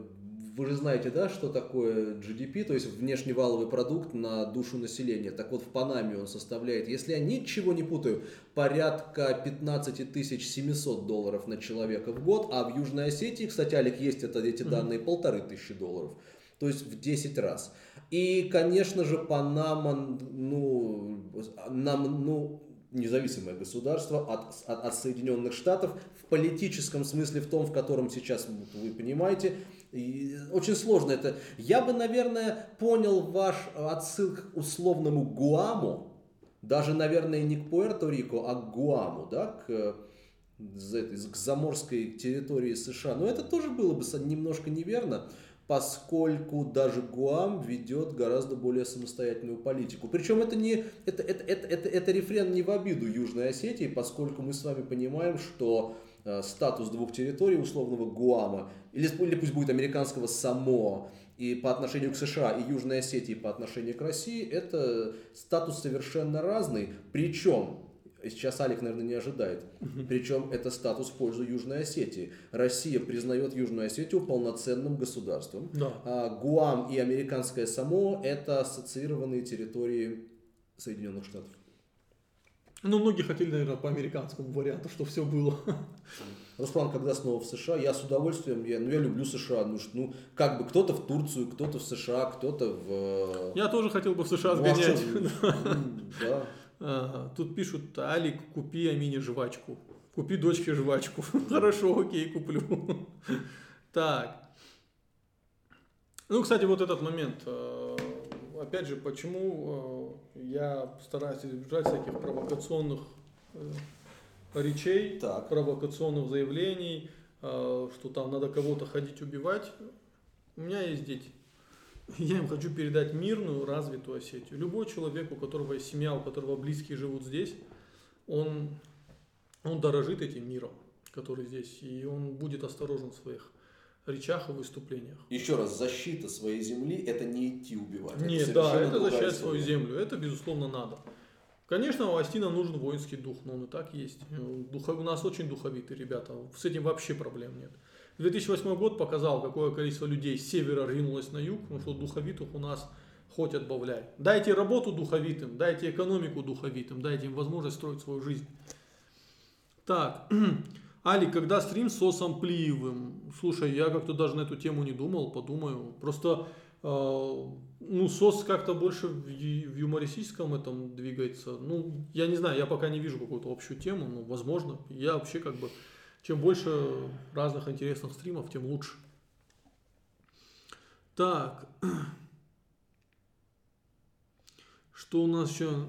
вы же знаете, да, что такое GDP, то есть внешневаловый продукт на душу населения. Так вот, в Панаме он составляет, если я ничего не путаю, порядка 15 700 долларов на человека в год, а в Южной Осетии, кстати, Алик, есть это, эти данные, полторы тысячи долларов. То есть в 10 раз. И, конечно же, Панама, ну, нам, ну, независимое государство от, от, от Соединенных Штатов в политическом смысле, в том, в котором сейчас вы понимаете, и очень сложно это. Я бы, наверное, понял ваш отсыл к условному Гуаму, даже, наверное, не к Пуэрто-Рико, а к Гуаму, да, к, к заморской территории США. Но это тоже было бы немножко неверно, поскольку даже Гуам ведет гораздо более самостоятельную политику. Причем это, не, это, это, это, это, это рефрен не в обиду Южной Осетии, поскольку мы с вами понимаем, что статус двух территорий условного Гуама, или, или пусть будет американского Самоа, и по отношению к США и Южной Осетии по отношению к России, это статус совершенно разный. Причем, сейчас Алик, наверное, не ожидает, причем это статус в пользу Южной Осетии. Россия признает Южную Осетию полноценным государством. Да. А Гуам и американское Самоа – это ассоциированные территории Соединенных Штатов. Ну, многие хотели, наверное, по американскому варианту, что все было. <laughs> Руслан, когда снова в США, я с удовольствием, я, ну я люблю США, ну, ну как бы кто-то в Турцию, кто-то в США, кто-то в... Э, я тоже хотел бы в США сгонять. <laughs> Да. Тут пишут, Алик, купи Амине жвачку. Купи дочке жвачку. <laughs> Хорошо, окей, куплю. Так. Ну, кстати, вот этот момент. Э, опять же, почему э, я стараюсь избежать всяких провокационных речей, так. провокационных заявлений, э, что там надо кого-то ходить убивать. У меня есть дети. <laughs> Я им хочу передать мирную, развитую Осетию. Любой человек, у которого есть семья, у которого близкие живут здесь, он, он дорожит этим миром, который здесь, и он будет осторожен в своих речах и выступлениях. Еще раз, защита своей земли – это не идти убивать. Нет, это да, это защищать свою землю. Это, безусловно, надо. Конечно, у Астина нужен воинский дух, но он и так есть. Дух, у нас очень духовитые ребята, с этим вообще проблем нет. 2008 год показал, какое количество людей с севера ринулось на юг, потому что духовитых у нас хоть отбавляй. Дайте работу духовитым, дайте экономику духовитым, дайте им возможность строить свою жизнь. Так, <clears throat> Али, когда стрим с Осом Плиевым? Слушай, я как-то даже на эту тему не думал, подумаю. Просто а, ну, СОС как-то больше в, юмористическом этом двигается. Ну, я не знаю, я пока не вижу какую-то общую тему, но возможно. Я вообще как бы, чем больше разных интересных стримов, тем лучше. Так. <clears throat> Что у нас еще?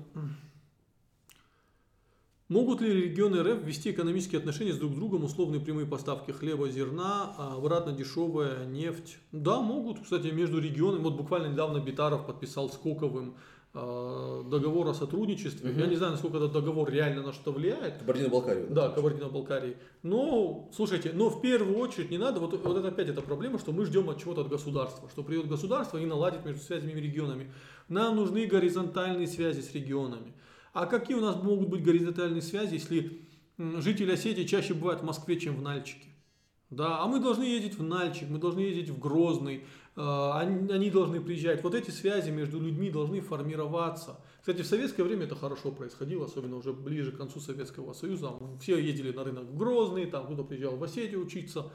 Могут ли регионы РФ вести экономические отношения с друг другом, условные прямые поставки хлеба, зерна, а обратно дешевая нефть? Да, могут. Кстати, между регионами, вот буквально недавно Битаров подписал с Коковым э, договор о сотрудничестве. Угу. Я не знаю, насколько этот договор реально на что влияет. Кабардино-Балкарию. Да, Кабардино-Балкарии. Но, слушайте, но в первую очередь не надо, вот, вот это опять эта проблема, что мы ждем от чего-то от государства, что придет государство и наладит между связями регионами. Нам нужны горизонтальные связи с регионами. А какие у нас могут быть горизонтальные связи, если жители Осетии чаще бывают в Москве, чем в Нальчике? Да, а мы должны ездить в Нальчик, мы должны ездить в Грозный, э, они, они должны приезжать. Вот эти связи между людьми должны формироваться. Кстати, в советское время это хорошо происходило, особенно уже ближе к концу Советского Союза. Все ездили на рынок в Грозный, там кто-то приезжал в Осетию учиться.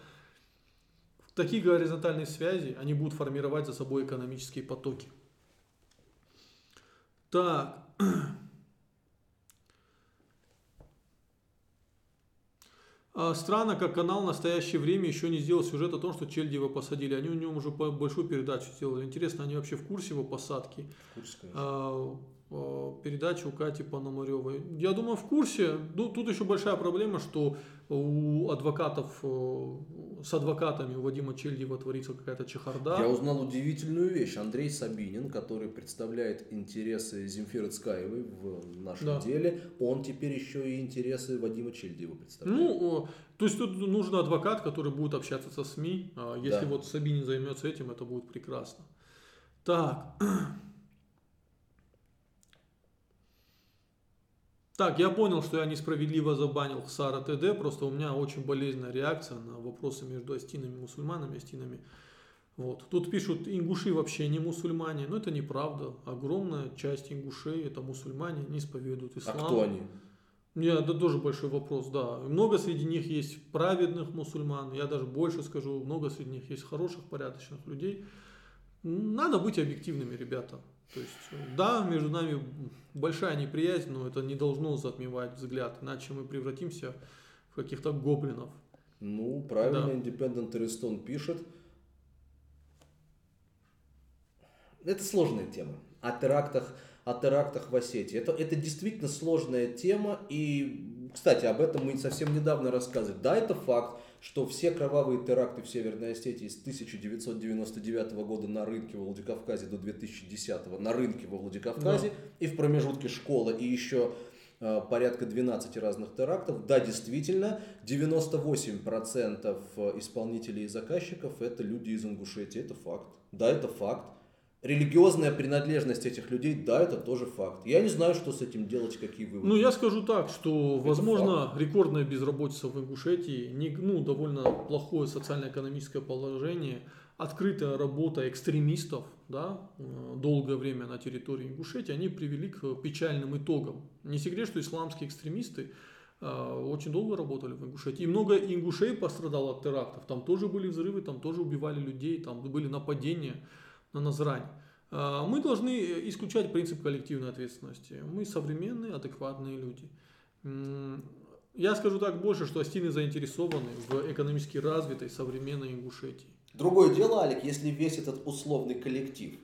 Такие горизонтальные связи, они будут формировать за собой экономические потоки. Так, <clears throat> странно, как канал в настоящее время еще не сделал сюжет о том, что Чельдева посадили. Они у него уже большую передачу сделали. Интересно, они вообще в курсе его посадки? В курсе, конечно. А, передачу у Кати Пономаревой. Я думаю, в курсе. Ну, тут еще большая проблема, что у адвокатов, э, с адвокатами у Вадима Чельдева творится какая-то чехарда. Я узнал удивительную вещь. Андрей Сабинин, который представляет интересы Земфиры Цкаевой в нашем да. деле, он теперь еще и интересы Вадима Чельдева представляет. Ну, то есть тут нужен адвокат, который будет общаться со СМИ. А если да. вот Сабинин займется этим, это будет прекрасно. Так. <clears throat> Так, я понял, что я несправедливо забанил Сара ТД, просто у меня очень болезненная реакция на вопросы между астинами и мусульманами, астинами. Вот. Тут пишут, ингуши вообще не мусульмане, но это неправда. Огромная часть ингушей это мусульмане, не исповедуют ислам. А кто они? Нет, это тоже большой вопрос, да. Много среди них есть праведных мусульман, я даже больше скажу, много среди них есть хороших, порядочных людей. Надо быть объективными, ребята. То есть, да, между нами большая неприязнь, но это не должно затмевать взгляд, иначе мы превратимся в каких-то гоблинов. Ну, правильно, да. Independent Ariston пишет. Это сложная тема. О терактах о терактах в Осетии. Это, это действительно сложная тема, и, кстати, об этом мы совсем недавно рассказывали. Да, это факт, что все кровавые теракты в Северной Осетии с 1999 года на рынке во Владикавказе до 2010 на рынке во Владикавказе да. и в промежутке школы и еще э, порядка 12 разных терактов. Да, действительно, 98% исполнителей и заказчиков это люди из Ингушетии, это факт. Да, это факт. Религиозная принадлежность этих людей, да, это тоже факт. Я не знаю, что с этим делать, какие выводы. Ну, я скажу так, что, это возможно, факт. рекордная безработица в Ингушетии, не, ну, довольно плохое социально-экономическое положение, открытая работа экстремистов, да, э, долгое время на территории Ингушетии, они привели к печальным итогам. Не секрет, что исламские экстремисты э, очень долго работали в Ингушетии. И много ингушей пострадало от терактов. Там тоже были взрывы, там тоже убивали людей, там были нападения на Назрань. А, мы должны исключать принцип коллективной ответственности. Мы современные, адекватные люди. Я скажу так больше, что Астины заинтересованы в экономически развитой современной Ингушетии. Другое дело, Алик, если весь этот условный коллектив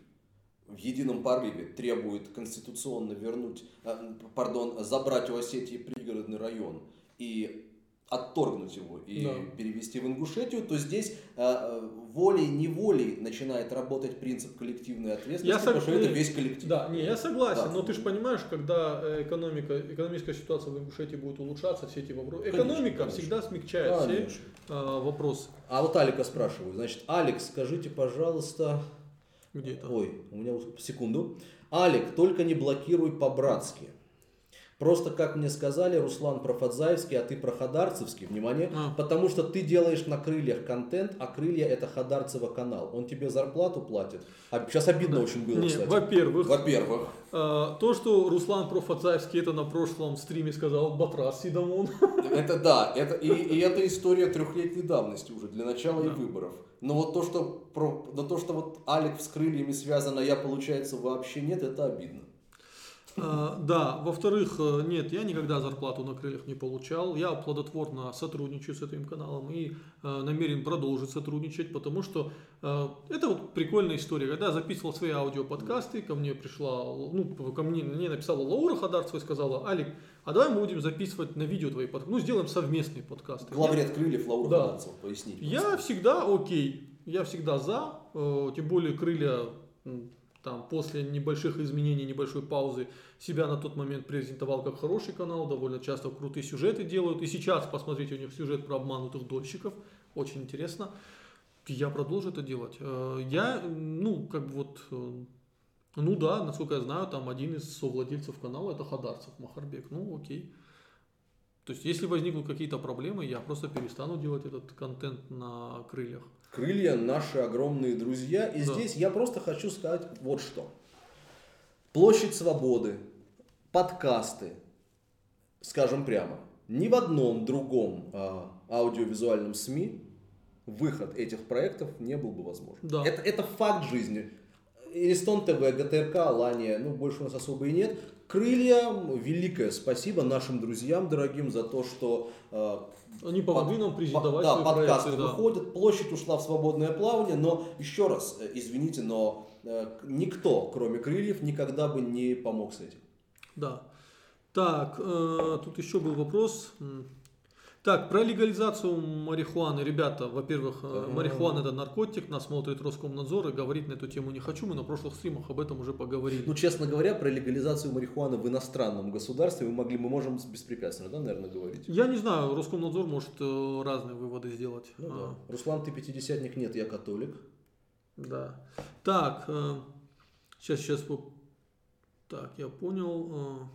в едином порыве требует конституционно вернуть, а, пардон, забрать у Осетии пригородный район и отторгнуть его и да. перевести в Ингушетию, то здесь э, волей-неволей начинает работать принцип коллективной ответственности, я потому сог... что это весь коллектив. Да, не, я согласен, да. но ты же понимаешь, когда э, экономика, экономическая ситуация в Ингушетии будет улучшаться, все эти вопросы. Экономика конечно. всегда смягчает конечно. все э, вопросы. А вот Алика спрашиваю, значит, Алекс, скажите, пожалуйста... Где это? Ой, у меня секунду. Алик, только не блокируй по-братски. Просто, как мне сказали, Руслан Профадзаевский, а ты про Хадарцевский, внимание, а. потому что ты делаешь на крыльях контент, а крылья это Хадарцева канал. Он тебе зарплату платит. А сейчас обидно да. очень было, Не, кстати. Во-первых, во-первых, э, то, что Руслан Профадзаевский это на прошлом стриме сказал Батрас Сидамон. <laughs> Это да, это, и, и это история трехлетней давности уже, для начала да. и выборов. Но вот то, что, про, но то, что вот Алик с крыльями связано, я, получается, вообще нет, это обидно. А, да, во-вторых, э, нет, я никогда зарплату на крыльях не получал. Я плодотворно сотрудничаю с этим каналом и э, намерен продолжить сотрудничать, потому что э, это вот прикольная история. Когда я записывал свои аудиоподкасты, ко мне пришла, ну, ко мне, мне написала Лаура Хадарцева и сказала, Алик, а давай мы будем записывать на видео твои подкасты. Ну, сделаем совместные подкасты. Главред крыльев Лаура да. Хадарцева, поясните. Я всегда окей, я всегда за, тем более крылья там после небольших изменений, небольшой паузы себя на тот момент презентовал как хороший канал, довольно часто крутые сюжеты делают. И сейчас посмотрите у них сюжет про обманутых дольщиков, очень интересно. Я продолжу это делать. Э, я, ну, как бы вот, э, ну да, насколько я знаю, там один из совладельцев канала это Хадарцев Махарбек. Ну, окей. То есть, если возникнут какие-то проблемы, я просто перестану делать этот контент на крыльях. Крылья наши огромные друзья. И да. здесь я просто хочу сказать вот что. Площадь Свободы, подкасты, скажем прямо, ни в одном другом а, аудиовизуальном СМИ выход этих проектов не был бы возможен. Да. Это, это факт жизни. Иристон ТВ, ГТРК, Алания, ну больше у нас особо и нет. Крылья, великое спасибо нашим друзьям дорогим за то, что э, они помогли нам презентовать да, подкасты проекты, выходят, да. площадь ушла в свободное плавание, но еще раз, э, извините, но э, никто, кроме крыльев, никогда бы не помог с этим. Да. Так, э, тут еще был вопрос. Так, про легализацию марихуаны. Ребята, во-первых, э, марихуана это наркотик, нас смотрит Роскомнадзор и говорить на эту тему не хочу, мы на прошлых стримах об этом уже поговорили. Ну, честно говоря, про легализацию марихуаны в иностранном государстве мы могли, мы можем беспрепятственно, да, наверное, говорить? Я не знаю, Роскомнадзор может э, разные выводы сделать. Ну, да. А. Руслан, ты пятидесятник? Нет, я католик. Да. Так, э, сейчас, сейчас, так, я понял.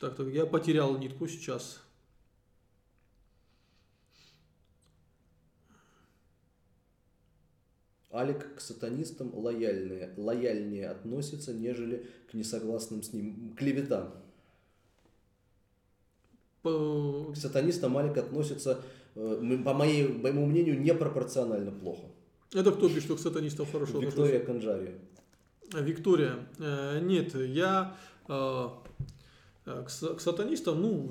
Так, так, я потерял нитку сейчас. Алик к сатанистам лояльнее, лояльнее относится, нежели к несогласным с ним. Клевета. По... К сатанистам Алик относится, э, по моей, моему мнению, непропорционально плохо. Это кто пишет, что к сатанистам хорошо Виктория Конжари. Виктория. Э, нет, я Э, к, к сатанистам, ну,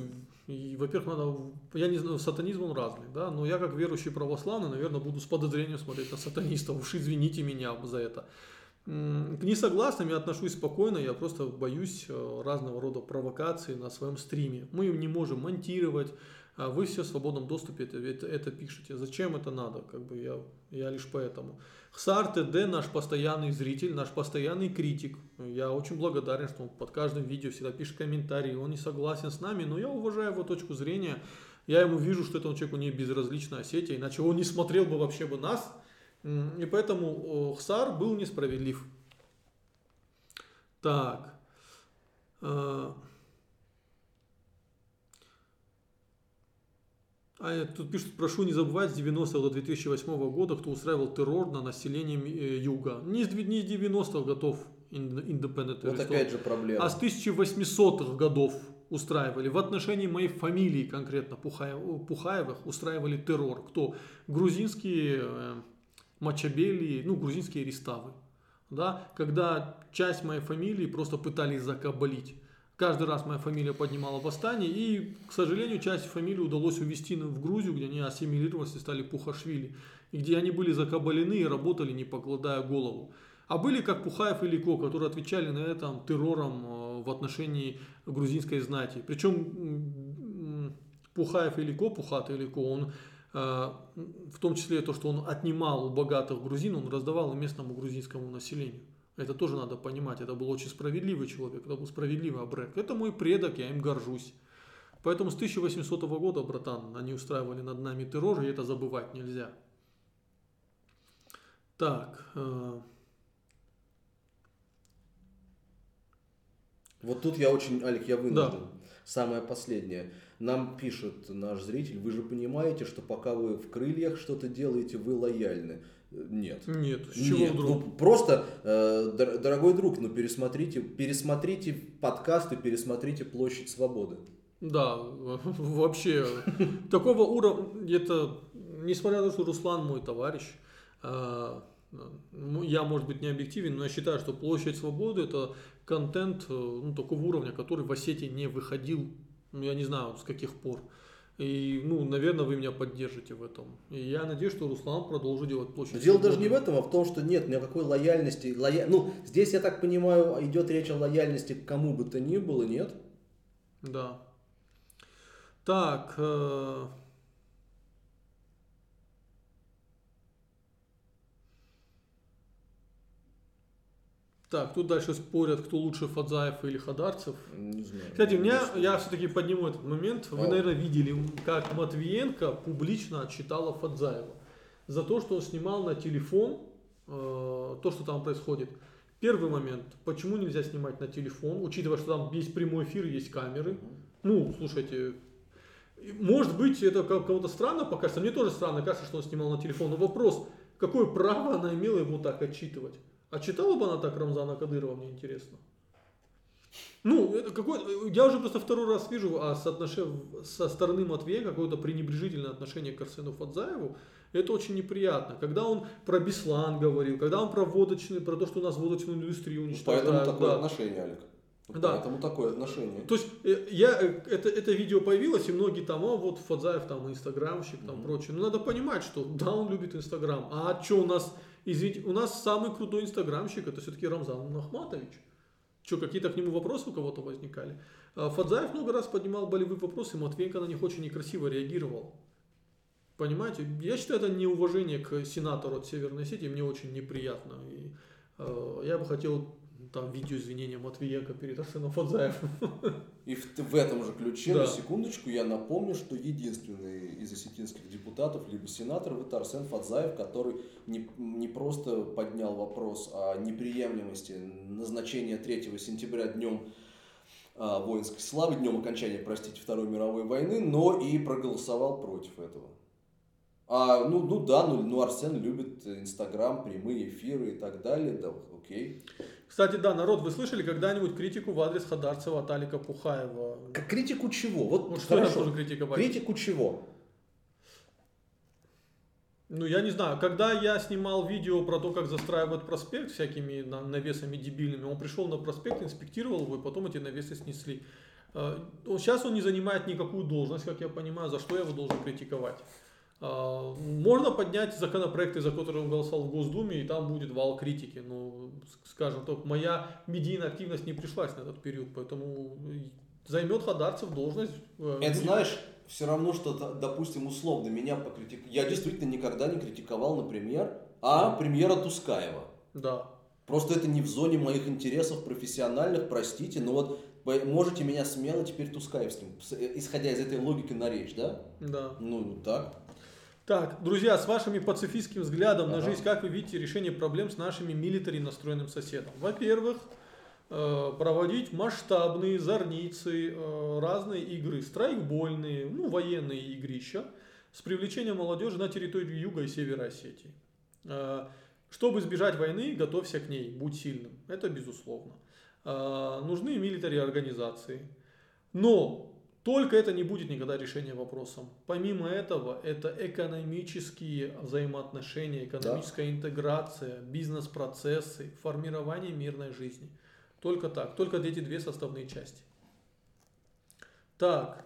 и, во-первых, надо, я не знаю, сатанизм он разный, да, но я как верующий православный, наверное, буду с подозрением смотреть на сатанистов, уж извините меня за это. К несогласным я отношусь спокойно, я просто боюсь э, разного рода провокаций на своем стриме. Мы не можем монтировать, вы все в свободном доступе это, это, это пишете. Зачем это надо? Как бы я, я лишь поэтому. Хсар ТД наш постоянный зритель, наш постоянный критик. Я очень благодарен, что он под каждым видео всегда пишет комментарии. Он не согласен с нами, но я уважаю его точку зрения. Я ему вижу, что этому человеку не безразлична Осетия, иначе он не смотрел бы вообще бы нас. И поэтому Хсар был несправедлив. Так. А я тут пишут, прошу не забывать с 90 до 2008 года, кто устраивал террор на население э, Юга. Не с дв- не с 90-х годов Independent Вот опять же проблема. а с 1800-х годов устраивали. В отношении моей фамилии конкретно Пухаев- Пухаевых устраивали террор. Кто? Грузинские э, мачабели, ну, грузинские реставы. Да? Когда часть моей фамилии просто пытались закабалить. Каждый раз моя фамилия поднимала восстание, и, к сожалению, часть фамилии удалось увезти в Грузию, где они ассимилировались и стали Пухашвили, и где они были закабалены и работали, не покладая голову. А были как Пухаев и Лико, которые отвечали на этом террором э, в отношении грузинской знати. Причем Пухаев и Лико, Пухат и Лико, он э, в том числе то, что он отнимал у богатых грузин, он раздавал и местному грузинскому населению. Это тоже надо понимать. Это был очень справедливый человек, это был справедливый Абрек. Это мой предок, я им горжусь. Поэтому с 1800 года, братан, они устраивали над нами террор, и это забывать нельзя. Так, э, Вот тут я очень, Алик, я вынужден. Самое последнее. Нам пишет наш зритель, вы же понимаете, что пока вы в крыльях что-то делаете, вы лояльны. Э, Нет. нет, с чего Нет, вдруг? ну, просто, э, дор- дорогой друг, ну пересмотрите, пересмотрите подкасты, пересмотрите Площадь Свободы. Да, <laughs> вообще, такого уровня, это, несмотря на то, что Руслан мой товарищ, а, ну, я, может быть, не объективен, но я считаю, что Площадь Свободы это контент э, ну, такого уровня, который в Осетии не выходил, ну, я не знаю, с каких пор. И, ну, наверное, вы меня поддержите в этом. И я надеюсь, что Руслан продолжит делать Площадь Но дело даже не в этом, а в том, что нет никакой лояльности. Лоя... Ну, здесь, я так понимаю, идет речь о лояльности к кому бы то ни было, нет? Да. Так. э, Так, тут дальше спорят, кто лучше Фадзаев или Хадарцев. Не знаю. Кстати, у меня, я все-таки подниму этот момент. Вы, Ау. наверное, видели, как Матвиенко публично отчитала Фадзаева за то, что он снимал на телефон э, то, что там происходит. Первый момент, почему нельзя снимать на телефон, учитывая, что там есть прямой эфир, есть камеры. Ну, слушайте, может быть, это кому-то странно покажется, мне тоже странно кажется, что он снимал на телефон, но вопрос, какое право она имела ему так отчитывать? Отчитала бы она так Рамзана Кадырова, мне интересно. Ну, это какой, я уже просто второй раз вижу а соотноше- со стороны Матвея какое-то пренебрежительное отношение к Арсену Фадзаеву. Это очень неприятно. Когда он про Беслан говорил, когда он про водочный, про то, что у нас водочную индустрию уничтожают. Поэтому такое да. отношение, Алик. Да. Поэтому такое отношение. То есть э, я, э, это, это видео появилось, и многие там, а вот Фадзаев там инстаграмщик, там Мгм. прочее. Ну надо понимать, что да, он любит инстаграм. А что у нас, извините, у нас самый крутой инстаграмщик, это все-таки Рамзан Ахматович. Что, какие-то к нему вопросы у кого-то возникали? А Фадзаев много раз поднимал болевые вопросы, Матвеенко на них очень некрасиво реагировал. Понимаете? Я считаю, это неуважение к сенатору от Северной Осетии, мне очень неприятно. И, э, я бы хотел там видео извинения Матвиенко перед Арсеном Фадзаевым. И в, в этом же ключе, Да. на секундочку, я напомню, что единственный из осетинских депутатов, либо сенаторов, это Арсен Фадзаев, который не, не просто поднял вопрос о неприемлемости назначения 3 сентября днем а, воинской славы, днем окончания, простите, Второй мировой войны, но и проголосовал против этого. А, ну, ну да, ну, ну Арсен любит Инстаграм, прямые эфиры и так далее, да, окей. Кстати, да, народ, вы слышали когда-нибудь критику в адрес Хадарцева от Алика Пухаева? К критику чего? Вот, Вот что я хорошо. тоже критиковать? Критику чего? Ну, я не знаю, когда я снимал видео про то, как застраивают проспект всякими на- навесами дебильными, он пришел на проспект, инспектировал его, и потом эти навесы снесли. Э, Сейчас он не занимает никакую должность, как я понимаю, за что я его должен критиковать. А, можно поднять законопроекты, за которые он голосовал в Госдуме, и там будет вал критики. Но, скажем так, моя медийная активность не пришлась на этот период, поэтому займет Хадарцев должность. Э, Это знаешь, все равно, что, допустим, условно меня покритиковали. Я действительно никогда не критиковал, например, а премьера Тускаева. Да. Просто это не в зоне моих интересов профессиональных, простите, но вот можете меня смело теперь Тускаевским, э, исходя из этой логики на речь, да? Да. Ну, так. Так, друзья, с вашими пацифистским взглядом ага. на жизнь, как вы видите решение проблем с нашими милитари настроенным соседом? Во-первых, э, проводить масштабные зорницы, э, разные игры, страйкбольные, ну, военные игрища с привлечением молодежи на территорию Юга и Севера Осетии. Чтобы избежать войны, готовься к ней, будь сильным. Это безусловно. Нужны милитари организации. Но только это не будет никогда решением вопросом. Помимо этого, это экономические взаимоотношения, экономическая да. интеграция, бизнес-процессы, формирование мирной жизни. Только так, только эти две составные части. Так,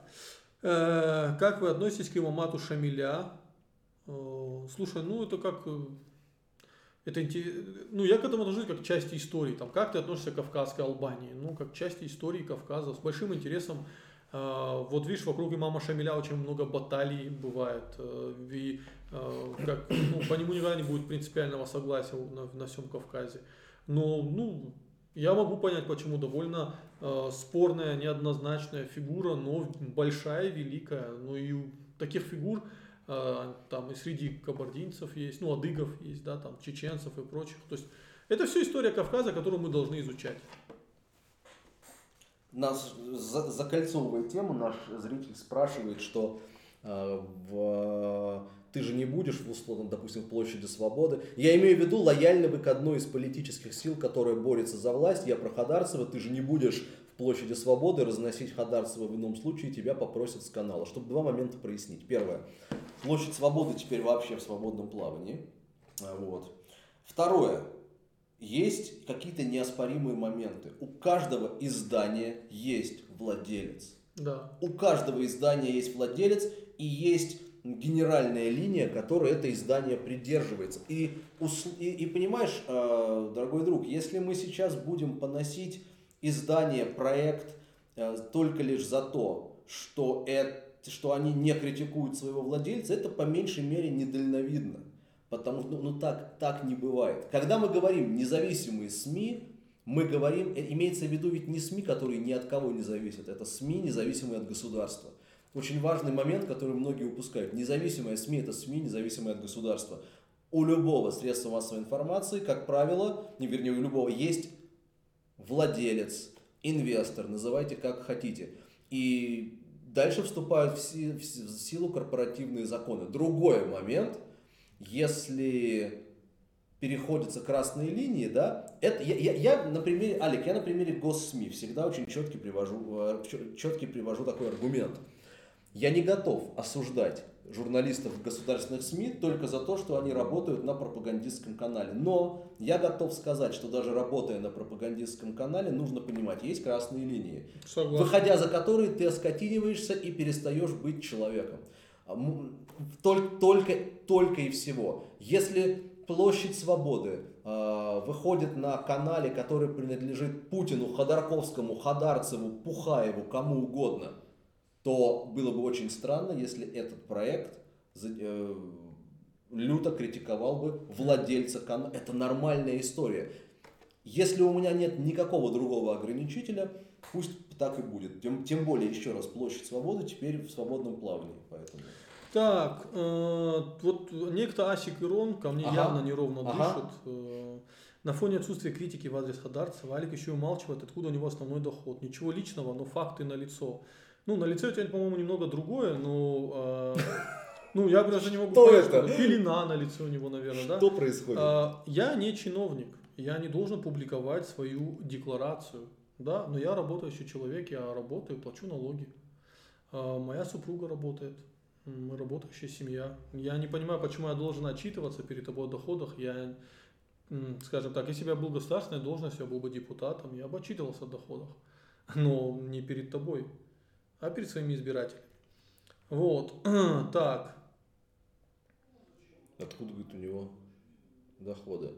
э, как вы относитесь к имамату Шамиля? Э, слушай, ну это как э, это, ну, я к этому отношусь как к части истории. Там, как ты относишься к Кавказской Албании? Ну, как к части истории Кавказа. С большим интересом. Э, вот видишь, вокруг имама Шамиля очень много баталий бывает. Э, и, э, как, ну, по нему никогда не будет принципиального согласия на, на всем Кавказе. Но, ну, я могу понять, почему довольно э, спорная, неоднозначная фигура, но большая, великая. Ну и таких фигур а, там и среди кабардинцев есть, ну, адыгов есть, да, там, чеченцев и прочих. То есть это все история Кавказа, которую мы должны изучать. Нас закольцовывая тему, наш зритель спрашивает, что э, в ты же не будешь в условном, допустим, в площади свободы. Я имею в виду, лояльны вы к одной из политических сил, которая борется за власть. Я про Хадарцева, ты же не будешь в площади свободы разносить Хадарцева в ином случае, тебя попросят с канала. Чтобы два момента прояснить. Первое. Площадь свободы теперь вообще в свободном плавании. А, вот. Второе. Есть какие-то неоспоримые моменты. У каждого издания есть владелец. Да. У каждого издания есть владелец и есть генеральная линия, которой это издание придерживается. И, и, и понимаешь, э, дорогой друг, если мы сейчас будем поносить издание, проект э, только лишь за то, что, это, что они не критикуют своего владельца, это по меньшей мере недальновидно. Потому что ну, ну, так, так не бывает. Когда мы говорим независимые СМИ, мы говорим, э, имеется в виду ведь не СМИ, которые ни от кого не зависят, это СМИ, независимые от государства очень важный момент, который многие упускают. Независимые СМИ – это СМИ, независимые от государства. У любого средства массовой информации, как правило, не вернее, у любого есть владелец, инвестор, называйте как хотите. И дальше вступают в, си, в силу корпоративные законы. Другой момент, если переходятся красные линии, да, это я, я, я на примере, Алик, я на примере госсми всегда очень четкий привожу, э, четкий привожу такой аргумент – я не готов осуждать журналистов государственных СМИ только за то, что они работают на пропагандистском канале. Но я готов сказать, что даже работая на пропагандистском канале, нужно понимать, есть красные линии, Согласен. выходя за которые ты оскотиниваешься и перестаешь быть человеком. Только, только, только и всего. Если площадь свободы э, выходит на канале, который принадлежит Путину, Ходорковскому, Хадарцеву, Пухаеву, кому угодно – то было бы очень странно, если этот проект э, люто критиковал бы владельца канала. Это нормальная история. Если у меня нет никакого другого ограничителя, пусть так и будет. Тем, тем более, еще раз, площадь свободы теперь в свободном плавании. Поэтому. Так, э, вот некто Асик Ирон ко мне ага. явно неровно ага. дышит. Э, на фоне отсутствия критики в адрес Хадарцева, Алик еще умалчивает, откуда у него основной доход. Ничего личного, но факты на лицо. Ну, на лице у тебя, по-моему, немного другое, но... Э, ну, я просто не могу Что понять, это? пелена на лице у него, наверное, да? Что происходит? А, я не чиновник, я не должен публиковать свою декларацию, да, но я работающий человек, я работаю, плачу налоги. А, моя супруга работает, мы работающая семья. Я не понимаю, почему я должен отчитываться перед тобой о доходах. Я, скажем так, если бы я был государственной должностью, я был бы депутатом, я бы отчитывался о доходах, но не перед тобой а перед своими избирателями. Вот, <clears throat> так. Откуда, говорит, у него доходы?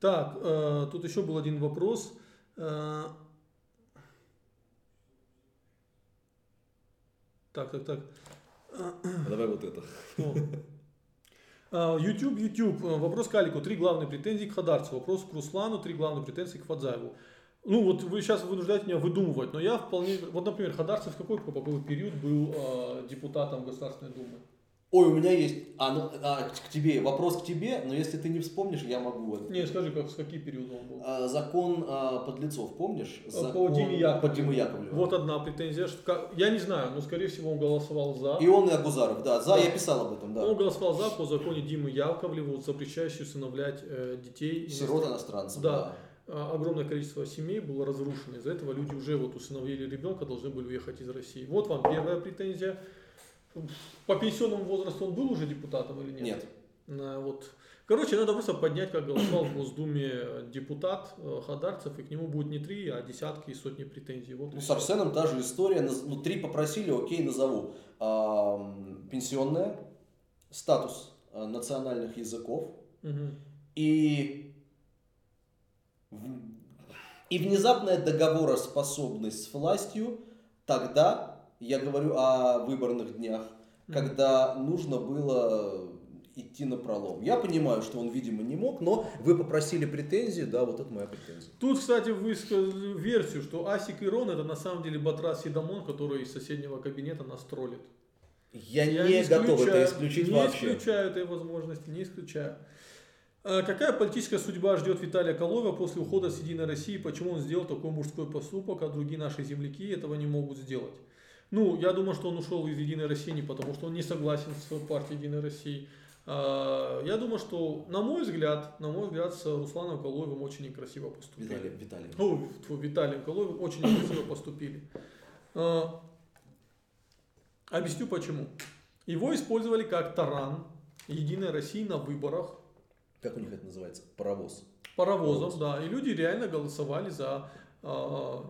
Так, э, тут еще был один вопрос. Так, так, так. А давай вот это. А, YouTube, YouTube. Вопрос к Алику. Три главные претензии к Хадарцу. Вопрос к Руслану. Три главные претензии к Фадзаеву. Ну вот вы сейчас вынуждаете меня выдумывать, но я вполне... Вот, например, Хадарцев в какой, какой период был э, депутатом Государственной Думы? Ой, у меня есть... А, ну, а, к тебе, вопрос к тебе, но если ты не вспомнишь, я могу. Не, скажи, как, с какие периоды он был? А, закон а, подлецов, помнишь? По Закон Диме Яковлеву. По Диме Яковлеву. Вот одна претензия. Что, я не знаю, но скорее всего он голосовал за. И он и Агузаров, да. За, Да. я писал об этом, да. Он голосовал за по законе Димы Яковлеву, запрещающий усыновлять э, детей. Сирот иностранцев, Да. да. А, Огромное количество семей было разрушено. Из-за этого люди уже вот усыновили ребенка, должны были уехать из России. Вот вам первая претензия. По пенсионному возрасту он был уже депутатом или нет? Нет. На, вот. Короче, надо просто поднять, как голосовал в Госдуме депутат э, Хадарцев, и к нему будет не три, а десятки и сотни претензий. Вот Ну, с. Арсеном та же история. Ну, три попросили, окей, назову. Ам, пенсионная, статус а, национальных языков Мгм. и, и внезапная договороспособность с властью тогда, я говорю о выборных днях, когда нужно было идти на пролом. Я понимаю, что он, видимо, не мог, но вы попросили претензии, да, вот это моя претензия. Тут, кстати, высказали версию, что Асик Ирон это на самом деле Батрас Сидамон, который из соседнего кабинета нас троллит. Я, Я не готов это исключить не вообще. исключаю этой возможности, не исключаю. А Какая политическая судьба ждет Виталия Колова после ухода с Единой России? Почему он сделал такой мужской поступок, а другие наши земляки этого не могут сделать? Ну, я думаю, что он ушел из Единой России не потому, что он не согласен с партией Единой России. А, Я думаю, что, на мой взгляд, на мой взгляд, с Русланом Колоевым очень некрасиво поступили. Виталий, Виталий. Ну, Виталием Колоевым очень некрасиво поступили. А, Объясню почему. Его использовали как таран Единой России на выборах Как у них это называется? Паровоз. паровозом, Паровоз. да, и люди реально голосовали за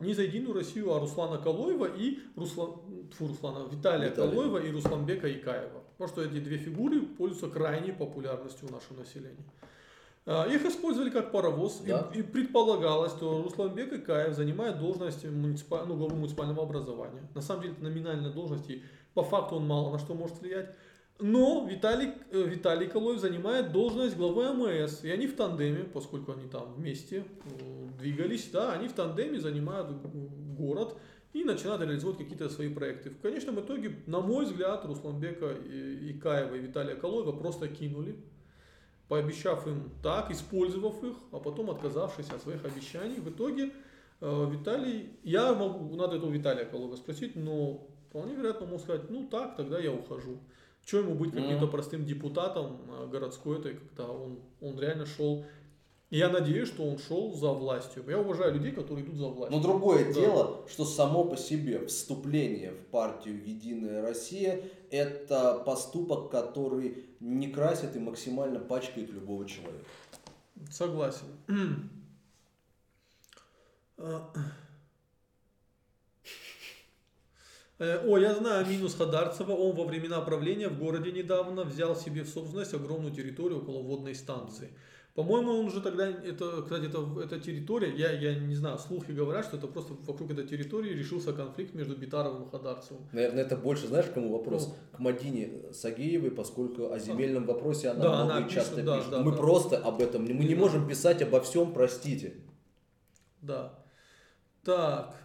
не за Единую Россию, а Руслана Колоева и Руслан, тьфу, Руслана, Виталия Виталия. Колоева и Русланбека Икаева. Потому что эти две фигуры пользуются крайней популярностью у нашего населения. А, Их использовали как паровоз, и- Да. и, предполагалось, что Русланбек Икаев занимает должность муниципа- ну, главы муниципального образования. На самом деле это номинальная должность, и по факту он мало на что может влиять. Но Виталий, э, Виталий Колоев занимает должность главы АМС, и они в тандеме, поскольку они там вместе э, двигались, да, они в тандеме занимают г- город и начинают реализовывать какие-то свои проекты. В конечном итоге, на мой взгляд, Русланбека Икаева и Виталия Колоева просто кинули, пообещав им так, использовав их, а потом отказавшись от своих обещаний. В итоге э, Виталий, я могу, надо это у Виталия Колова спросить, но вполне вероятно мог сказать, ну так, тогда я ухожу. Что ему быть каким-то Мгм. простым депутатом э, городской этой, когда он, он реально шел. И Я надеюсь, что он шел за властью. Я уважаю людей, которые идут за властью. Но другое Да. дело, что само по себе вступление в партию Единая Россия – это поступок, который не красит и максимально пачкает любого человека. Согласен. <clears throat> А. Э, О, я знаю минус Хадарцева. Он во времена правления в городе недавно взял себе в собственность огромную территорию около водной станции. По-моему, он уже тогда, это, кстати, это, это территория, я, я не знаю, слухи говорят, что это просто вокруг этой территории решился конфликт между Битаровым и Хадарцевым. Наверное, это больше, знаешь, кому вопрос? К Мадине Сагеевой, поскольку о земельном вопросе она Да, много она и часто пишет, да, пишет. да, мы да. просто об этом, мы Не не можем писать обо всем, простите. Да. Так.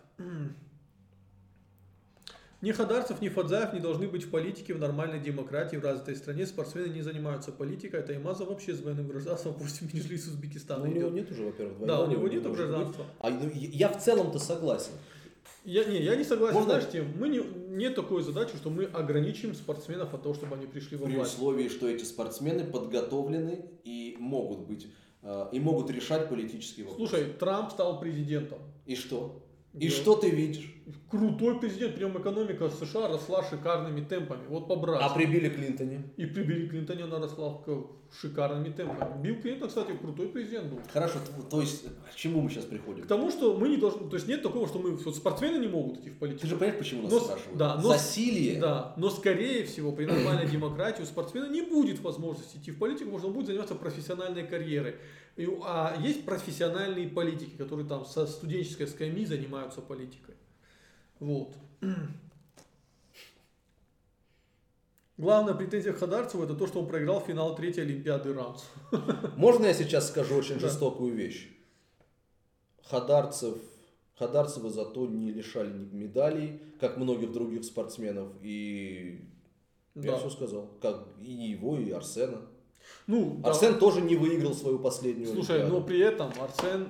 Ни Хадарцев, ни Фадзаев не должны быть в политике в нормальной демократии в развитой стране. Спортсмены не занимаются политикой. Это Имаза вообще с двойным гражданством пусть между из Узбекистана Ну, у него нет уже, во-первых, Да, у него не нет гражданства. А ну, я в целом-то согласен. Я, не, я не согласен, Можно- знаешь, тем, мы не, нет такой задачи, что мы ограничим спортсменов от того, чтобы они пришли во При власть. условии, что эти спортсмены подготовлены и могут быть, э, и могут решать политические вопросы. Слушай, Трамп стал президентом. И что? И Да. что ты видишь? крутой президент, при нем экономика США росла шикарными темпами. Вот побрать. А при Билли Клинтоне? И при Билли Клинтоне она росла шикарными темпами. Билл Клинтон, кстати, крутой президент был. Хорошо, то есть к чему мы сейчас приходим? К тому, что мы не должны, то есть нет такого, что мы, вот спортсмены не могут идти в политику. Ты же понимаешь, почему нас Но- спрашивают? да, но- Засилие. Да, но скорее всего при нормальной <clears throat> демократии у спортсмена не будет возможности идти в политику, потому что он будет заниматься профессиональной карьерой. И а есть профессиональные политики, которые там со студенческой скамьи занимаются политикой. Вот. <clears throat> Главная претензия к Хадарцеву это то, что он проиграл финал третьей Олимпиады Рамс. <laughs> Можно я сейчас скажу очень Да. жестокую вещь? Хадарцев, Хадарцева зато не лишали медалей, как многих других спортсменов. И я Да. все сказал. Как и его, и Арсена. Ну, да. Арсен тоже не выиграл свою последнюю Слушай, Олимпиаду. но при этом Арсен,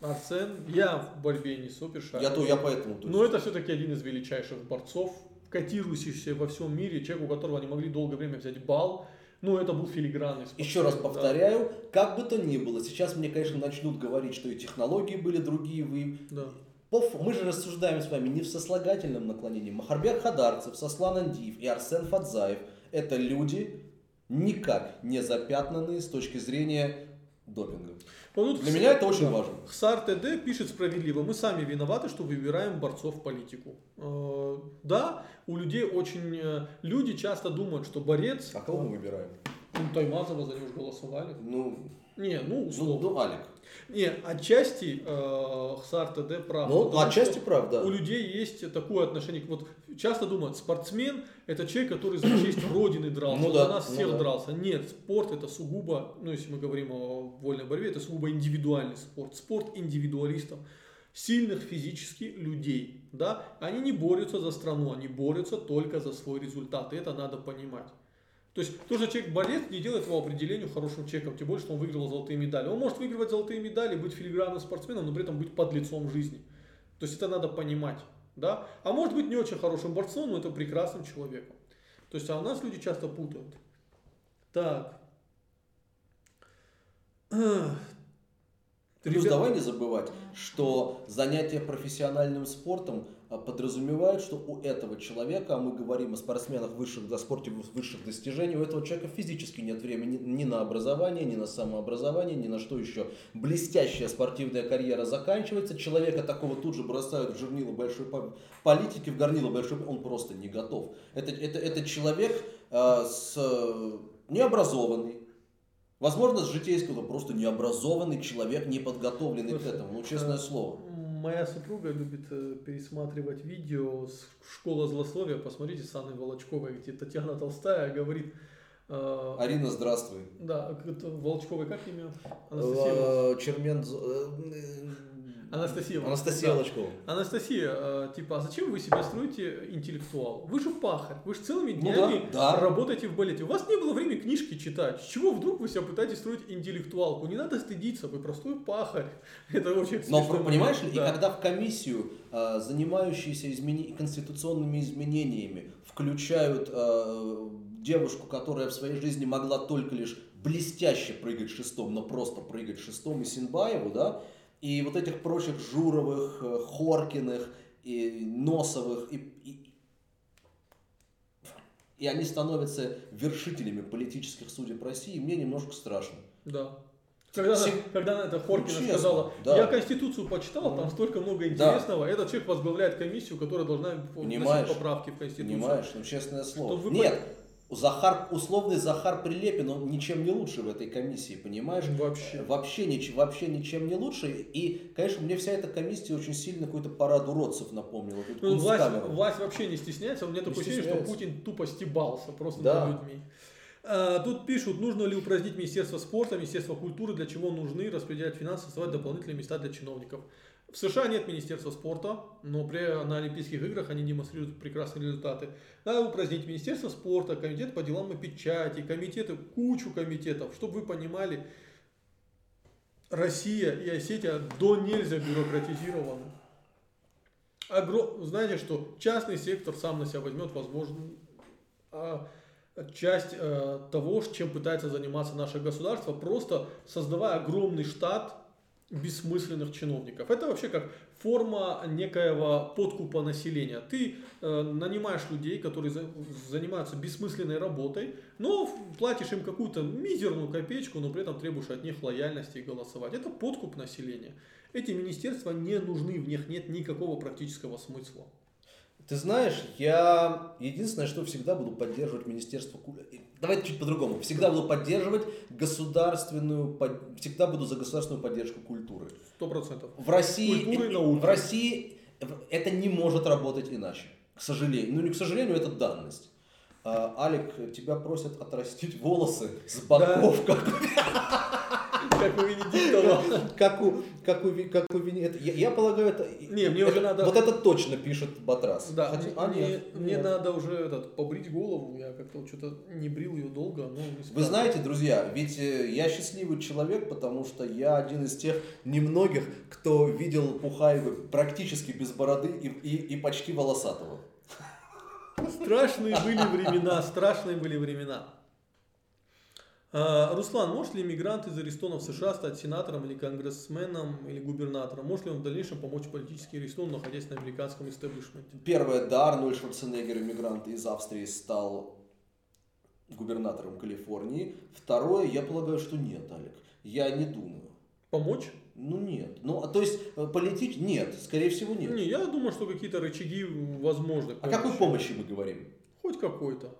Арсен, я в борьбе не супершарю. Я, то, я поэтому... то Но это все-таки один из величайших борцов, котирующийся во всем мире, человек, у которого они могли долгое время взять бал. Ну, это был филигранный спортсмен, Еще раз да. повторяю, как бы то ни было, сейчас мне, конечно, начнут говорить, что и технологии были другие, вы... Да. По ф- Мы же рассуждаем с вами не в сослагательном наклонении. Махарбек Хадарцев, Сослан Андиев и Арсен Фадзаев – это люди, никак не запятнанные с точки зрения допинга. Ну, тут Для меня это очень да. важно. Хсар ТД пишет справедливо, мы сами виноваты, что выбираем борцов в политику. Э, Да, у людей очень... э, Люди часто думают, что борец... А кого мы выбираем? Ну, Таймазова за него голосовали. Ну, Не, ну, ну, условно. ну Алик. Не, отчасти э, Хсар ТД прав. Ну, потому отчасти прав, да. У людей есть такое отношение. Вот часто думают, спортсмен это человек, который за честь <coughs> Родины дрался, Ну за да, нас ну всех да. дрался. Нет, спорт это сугубо, ну если мы говорим о вольной борьбе, это сугубо индивидуальный спорт. Спорт индивидуалистов, сильных физически людей. Да? Они не борются за страну, они борются только за свой результат. И это надо понимать. То есть тоже человек-борец не делает его определению хорошим человеком, тем более, что он выиграл золотые медали. Он может выигрывать золотые медали, быть филигранным спортсменом, но при этом быть под лицом жизни. То есть это надо понимать. Да? А может быть не очень хорошим борцом, но это прекрасным человеком. То есть, а у нас люди часто путают. Так. Плюс давай не забывать, что занятие профессиональным спортом подразумевает, что у этого человека, а мы говорим о спортсменах высших, до спорте высших достижений, у этого человека физически нет времени ни на образование, ни на самообразование, ни на что еще. Блестящая спортивная карьера заканчивается, человека такого тут же бросают в жернила большой по- политики, в горнило большой, он просто не готов. Это, это, это человек а, с, э, необразованный, Возможно, с житейского просто необразованный человек, не подготовленный к этому. Ну, честное э, слово. Моя супруга любит э, пересматривать видео с школа злословия. Посмотрите с Анной Волочковой, где Татьяна Толстая говорит... э, Арина, здравствуй. Да, это Волчковой как имя? Анастасия. Э, Чермен... Анастасия. Анастасия Да. Волочкова. Анастасия, э, типа, а зачем вы себя строите интеллектуал? Вы же пахарь, вы же целыми Ну днями да, да. работаете в балете. У вас не было времени книжки читать. С чего вдруг вы себя пытаетесь строить интеллектуалку? Не надо стыдиться, вы простой пахарь. <laughs> Это очень Но смешно. понимаешь ли, и Да. когда в комиссию, э, занимающуюся измени- конституционными изменениями, включают э, девушку, которая в своей жизни могла только лишь блестяще прыгать шестом, но просто прыгать шестом, и Синбаеву, да, и вот этих прочих Журовых, э, Хоркиных, и Носовых, и, и, и они становятся вершителями политических судеб России, мне немножко страшно. Да. Когда, она, Всем- когда она это Хоркина Ну, честно, сказала, да. я Конституцию почитал, там столько много Да. интересного. Этот человек возглавляет комиссию, которая должна вносить Понимаешь? поправки в Конституцию. Понимаешь, ну честное слово. Вы Нет, Захар, условный Захар Прилепин, он ничем не лучше в этой комиссии, понимаешь? Вообще. Вообще, нич- вообще ничем не лучше. И, конечно, мне вся эта комиссия очень сильно какой-то парад уродцев напомнила. Ну, власть, власть вообще не стесняется. У меня такое ощущение, что. Путин тупо стебался просто Да. над людьми. А, Тут пишут, нужно ли упразднить Министерство спорта, Министерство культуры, для чего нужны распределять финансы, создавать дополнительные места для чиновников. В США нет Министерства спорта, но при, на Олимпийских играх они демонстрируют прекрасные результаты. Надо упразднить Министерство спорта, Комитет по делам о печати, комитеты, кучу комитетов, чтобы вы понимали, Россия и Осетия до нельзя бюрократизированы. Огром... Знаете, что частный сектор сам на себя возьмет, возможно, а, часть э, того, чем пытается заниматься наше государство, просто создавая огромный штат бессмысленных чиновников. Это вообще как форма некоего подкупа населения. Ты э, нанимаешь людей, которые за, занимаются бессмысленной работой, но платишь им какую-то мизерную копеечку, но при этом требуешь от них лояльности и голосовать. Это подкуп населения. Эти министерства не нужны, в них нет никакого практического смысла. Ты знаешь, я единственное, что всегда буду поддерживать Министерство культуры. Давайте чуть по-другому. Всегда буду поддерживать государственную, всегда буду за государственную поддержку культуры. Сто процентов. В России, Культуры и науки. в России это не может работать иначе. К сожалению. Ну не к сожалению, это данность. А, Алик, тебя просят отрастить волосы с боков, да. как как у Венедиктова. Как у, как у, как у Венедиктова. Я, я полагаю, это... Не, мне уже надо... Вот это точно пишет Батрас. Да, Хотя, а, мне, нет, мне нет. надо уже этот, побрить голову. Я как-то что-то не брил ее долго. Но Вы знаете, друзья, ведь э, я счастливый человек, потому что я один из тех немногих, кто видел Пухаева практически без бороды и, и, и почти волосатого. Страшные были времена, страшные были времена. А, Руслан, может ли иммигрант из Аристона в США стать сенатором или конгрессменом или губернатором? Может ли он в дальнейшем помочь политически Аристону, находясь на американском истеблишменте? Первое, да, Арнольд Шварценеггер, иммигрант из Австрии, стал губернатором Калифорнии. Второе, я полагаю, что нет, Олег. Я не думаю. Помочь? Ну нет. Ну, а то есть э, политич... Нет, скорее всего нет. Не, я думаю, что какие-то рычаги возможны. О какой помощи мы говорим? Хоть какой-то.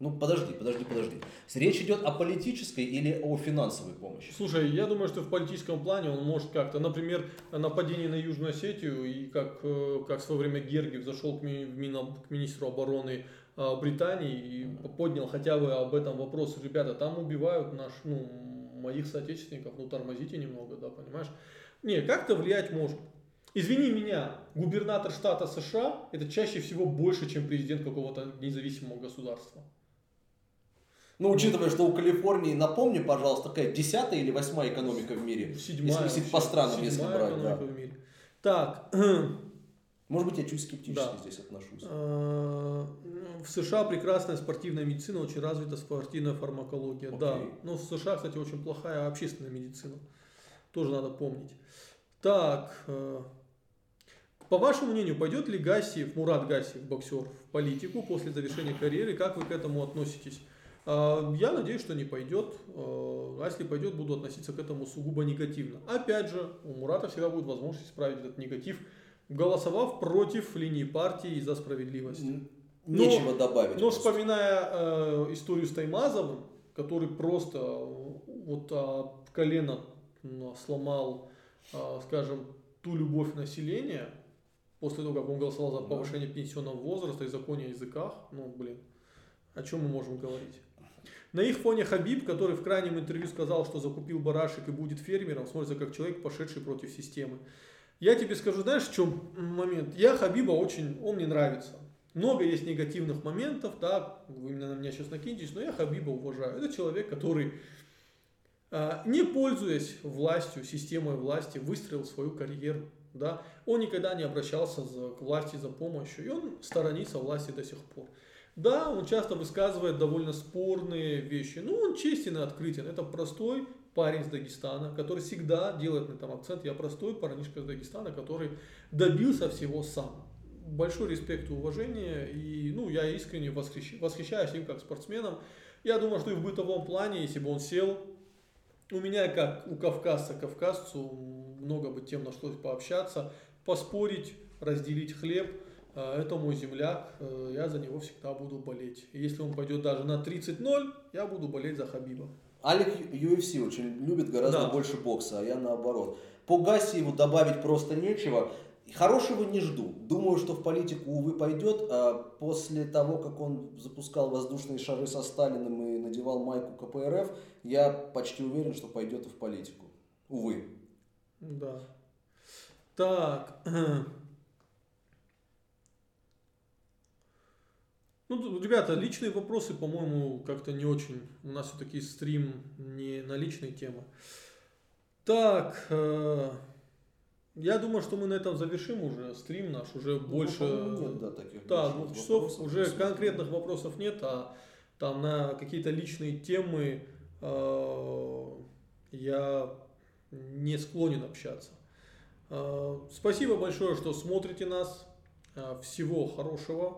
Ну подожди, подожди, подожди. Речь идет о политической или о финансовой помощи? Слушай, я думаю, что в политическом плане он может как-то, например, нападение на Южную Осетию и как, э, как в свое время Гергиев зашел к, ми, к министру обороны э, Британии и поднял хотя бы об этом вопрос. Ребята, там убивают наш, ну, моих соотечественников, ну тормозите немного, да, понимаешь? Не, как-то влиять может. Извини меня, губернатор штата США это чаще всего больше, чем президент какого-то независимого государства. Ну, учитывая, что у Калифорнии, напомни, пожалуйста, какая десятая или восьмая экономика в мире? Седьмая. Если, если по странам, если брать. Да. в мире. Так. <clears throat> Может быть, я чуть скептически да. здесь отношусь. А, в США прекрасная спортивная медицина, очень развита спортивная фармакология. Okay. Да. Но в США, кстати, очень плохая общественная медицина. Тоже надо помнить. Так. Э, по вашему мнению, пойдет ли Гассиев, Мурат Гассиев, боксер, в политику после завершения карьеры? Как вы к этому относитесь? А, я надеюсь, что не пойдет. А, а если пойдет, буду относиться к этому сугубо негативно. Опять же, у Мурата всегда будет возможность исправить этот негатив, голосовав против линии партии и за справедливость. Нечего но, добавить. Но просто. вспоминая э, историю с Таймазовым, который просто вот э, колено сломал, э, скажем, ту любовь населения, после того, как он голосовал за повышение пенсионного возраста и законе о языках, ну, блин, о чем мы можем говорить? На их фоне Хабиб, который в крайнем интервью сказал, что закупил барашек и будет фермером, смотрится как человек, пошедший против системы. Я тебе скажу, знаешь, в чем момент? Я Хабиба очень, он мне нравится. Много есть негативных моментов, да, вы именно на меня сейчас накинетесь, но я Хабиба уважаю. Это человек, который, а, не пользуясь властью, системой власти, выстроил свою карьеру. Да? Он никогда не обращался к власти за помощью, и он сторонится власти до сих пор. Да, он часто высказывает довольно спорные вещи, но он честен и открытен. Это простой парень из Дагестана, который всегда делает на этом акцент. Я простой парнишка из Дагестана, который добился всего сам. Большой респект и уважение, и ну, я искренне восхищаюсь, восхищаюсь им как спортсменом. Я думаю, что и в бытовом плане, если бы он сел, у меня, как у кавказца, кавказцу, много бы тем нашлось пообщаться, поспорить, разделить хлеб – а, это мой земляк, э, я за него всегда буду болеть. если он пойдет даже на 30-0, я буду болеть за Хабиба. Алик UFC очень любит гораздо да. больше бокса, а я наоборот. По Гассиеву добавить просто нечего. Хорошего не жду. Думаю, что в политику, увы, пойдет. А после того, как он запускал воздушные шары со Сталиным и надевал майку КПРФ, я почти уверен, что пойдет и в политику. Увы. Да. Так. <clears throat> Ну, ребята, личные вопросы, по-моему, как-то не очень. У нас все-таки стрим не на личные темы. Так, э, я думаю, что мы на этом завершим уже стрим наш, уже ну, больше... Нет, да, таких да, двух часов, уже конкретных вопросов нет, а там на какие-то личные темы э, я не склонен общаться. Э, спасибо большое, что смотрите нас. Э, всего хорошего.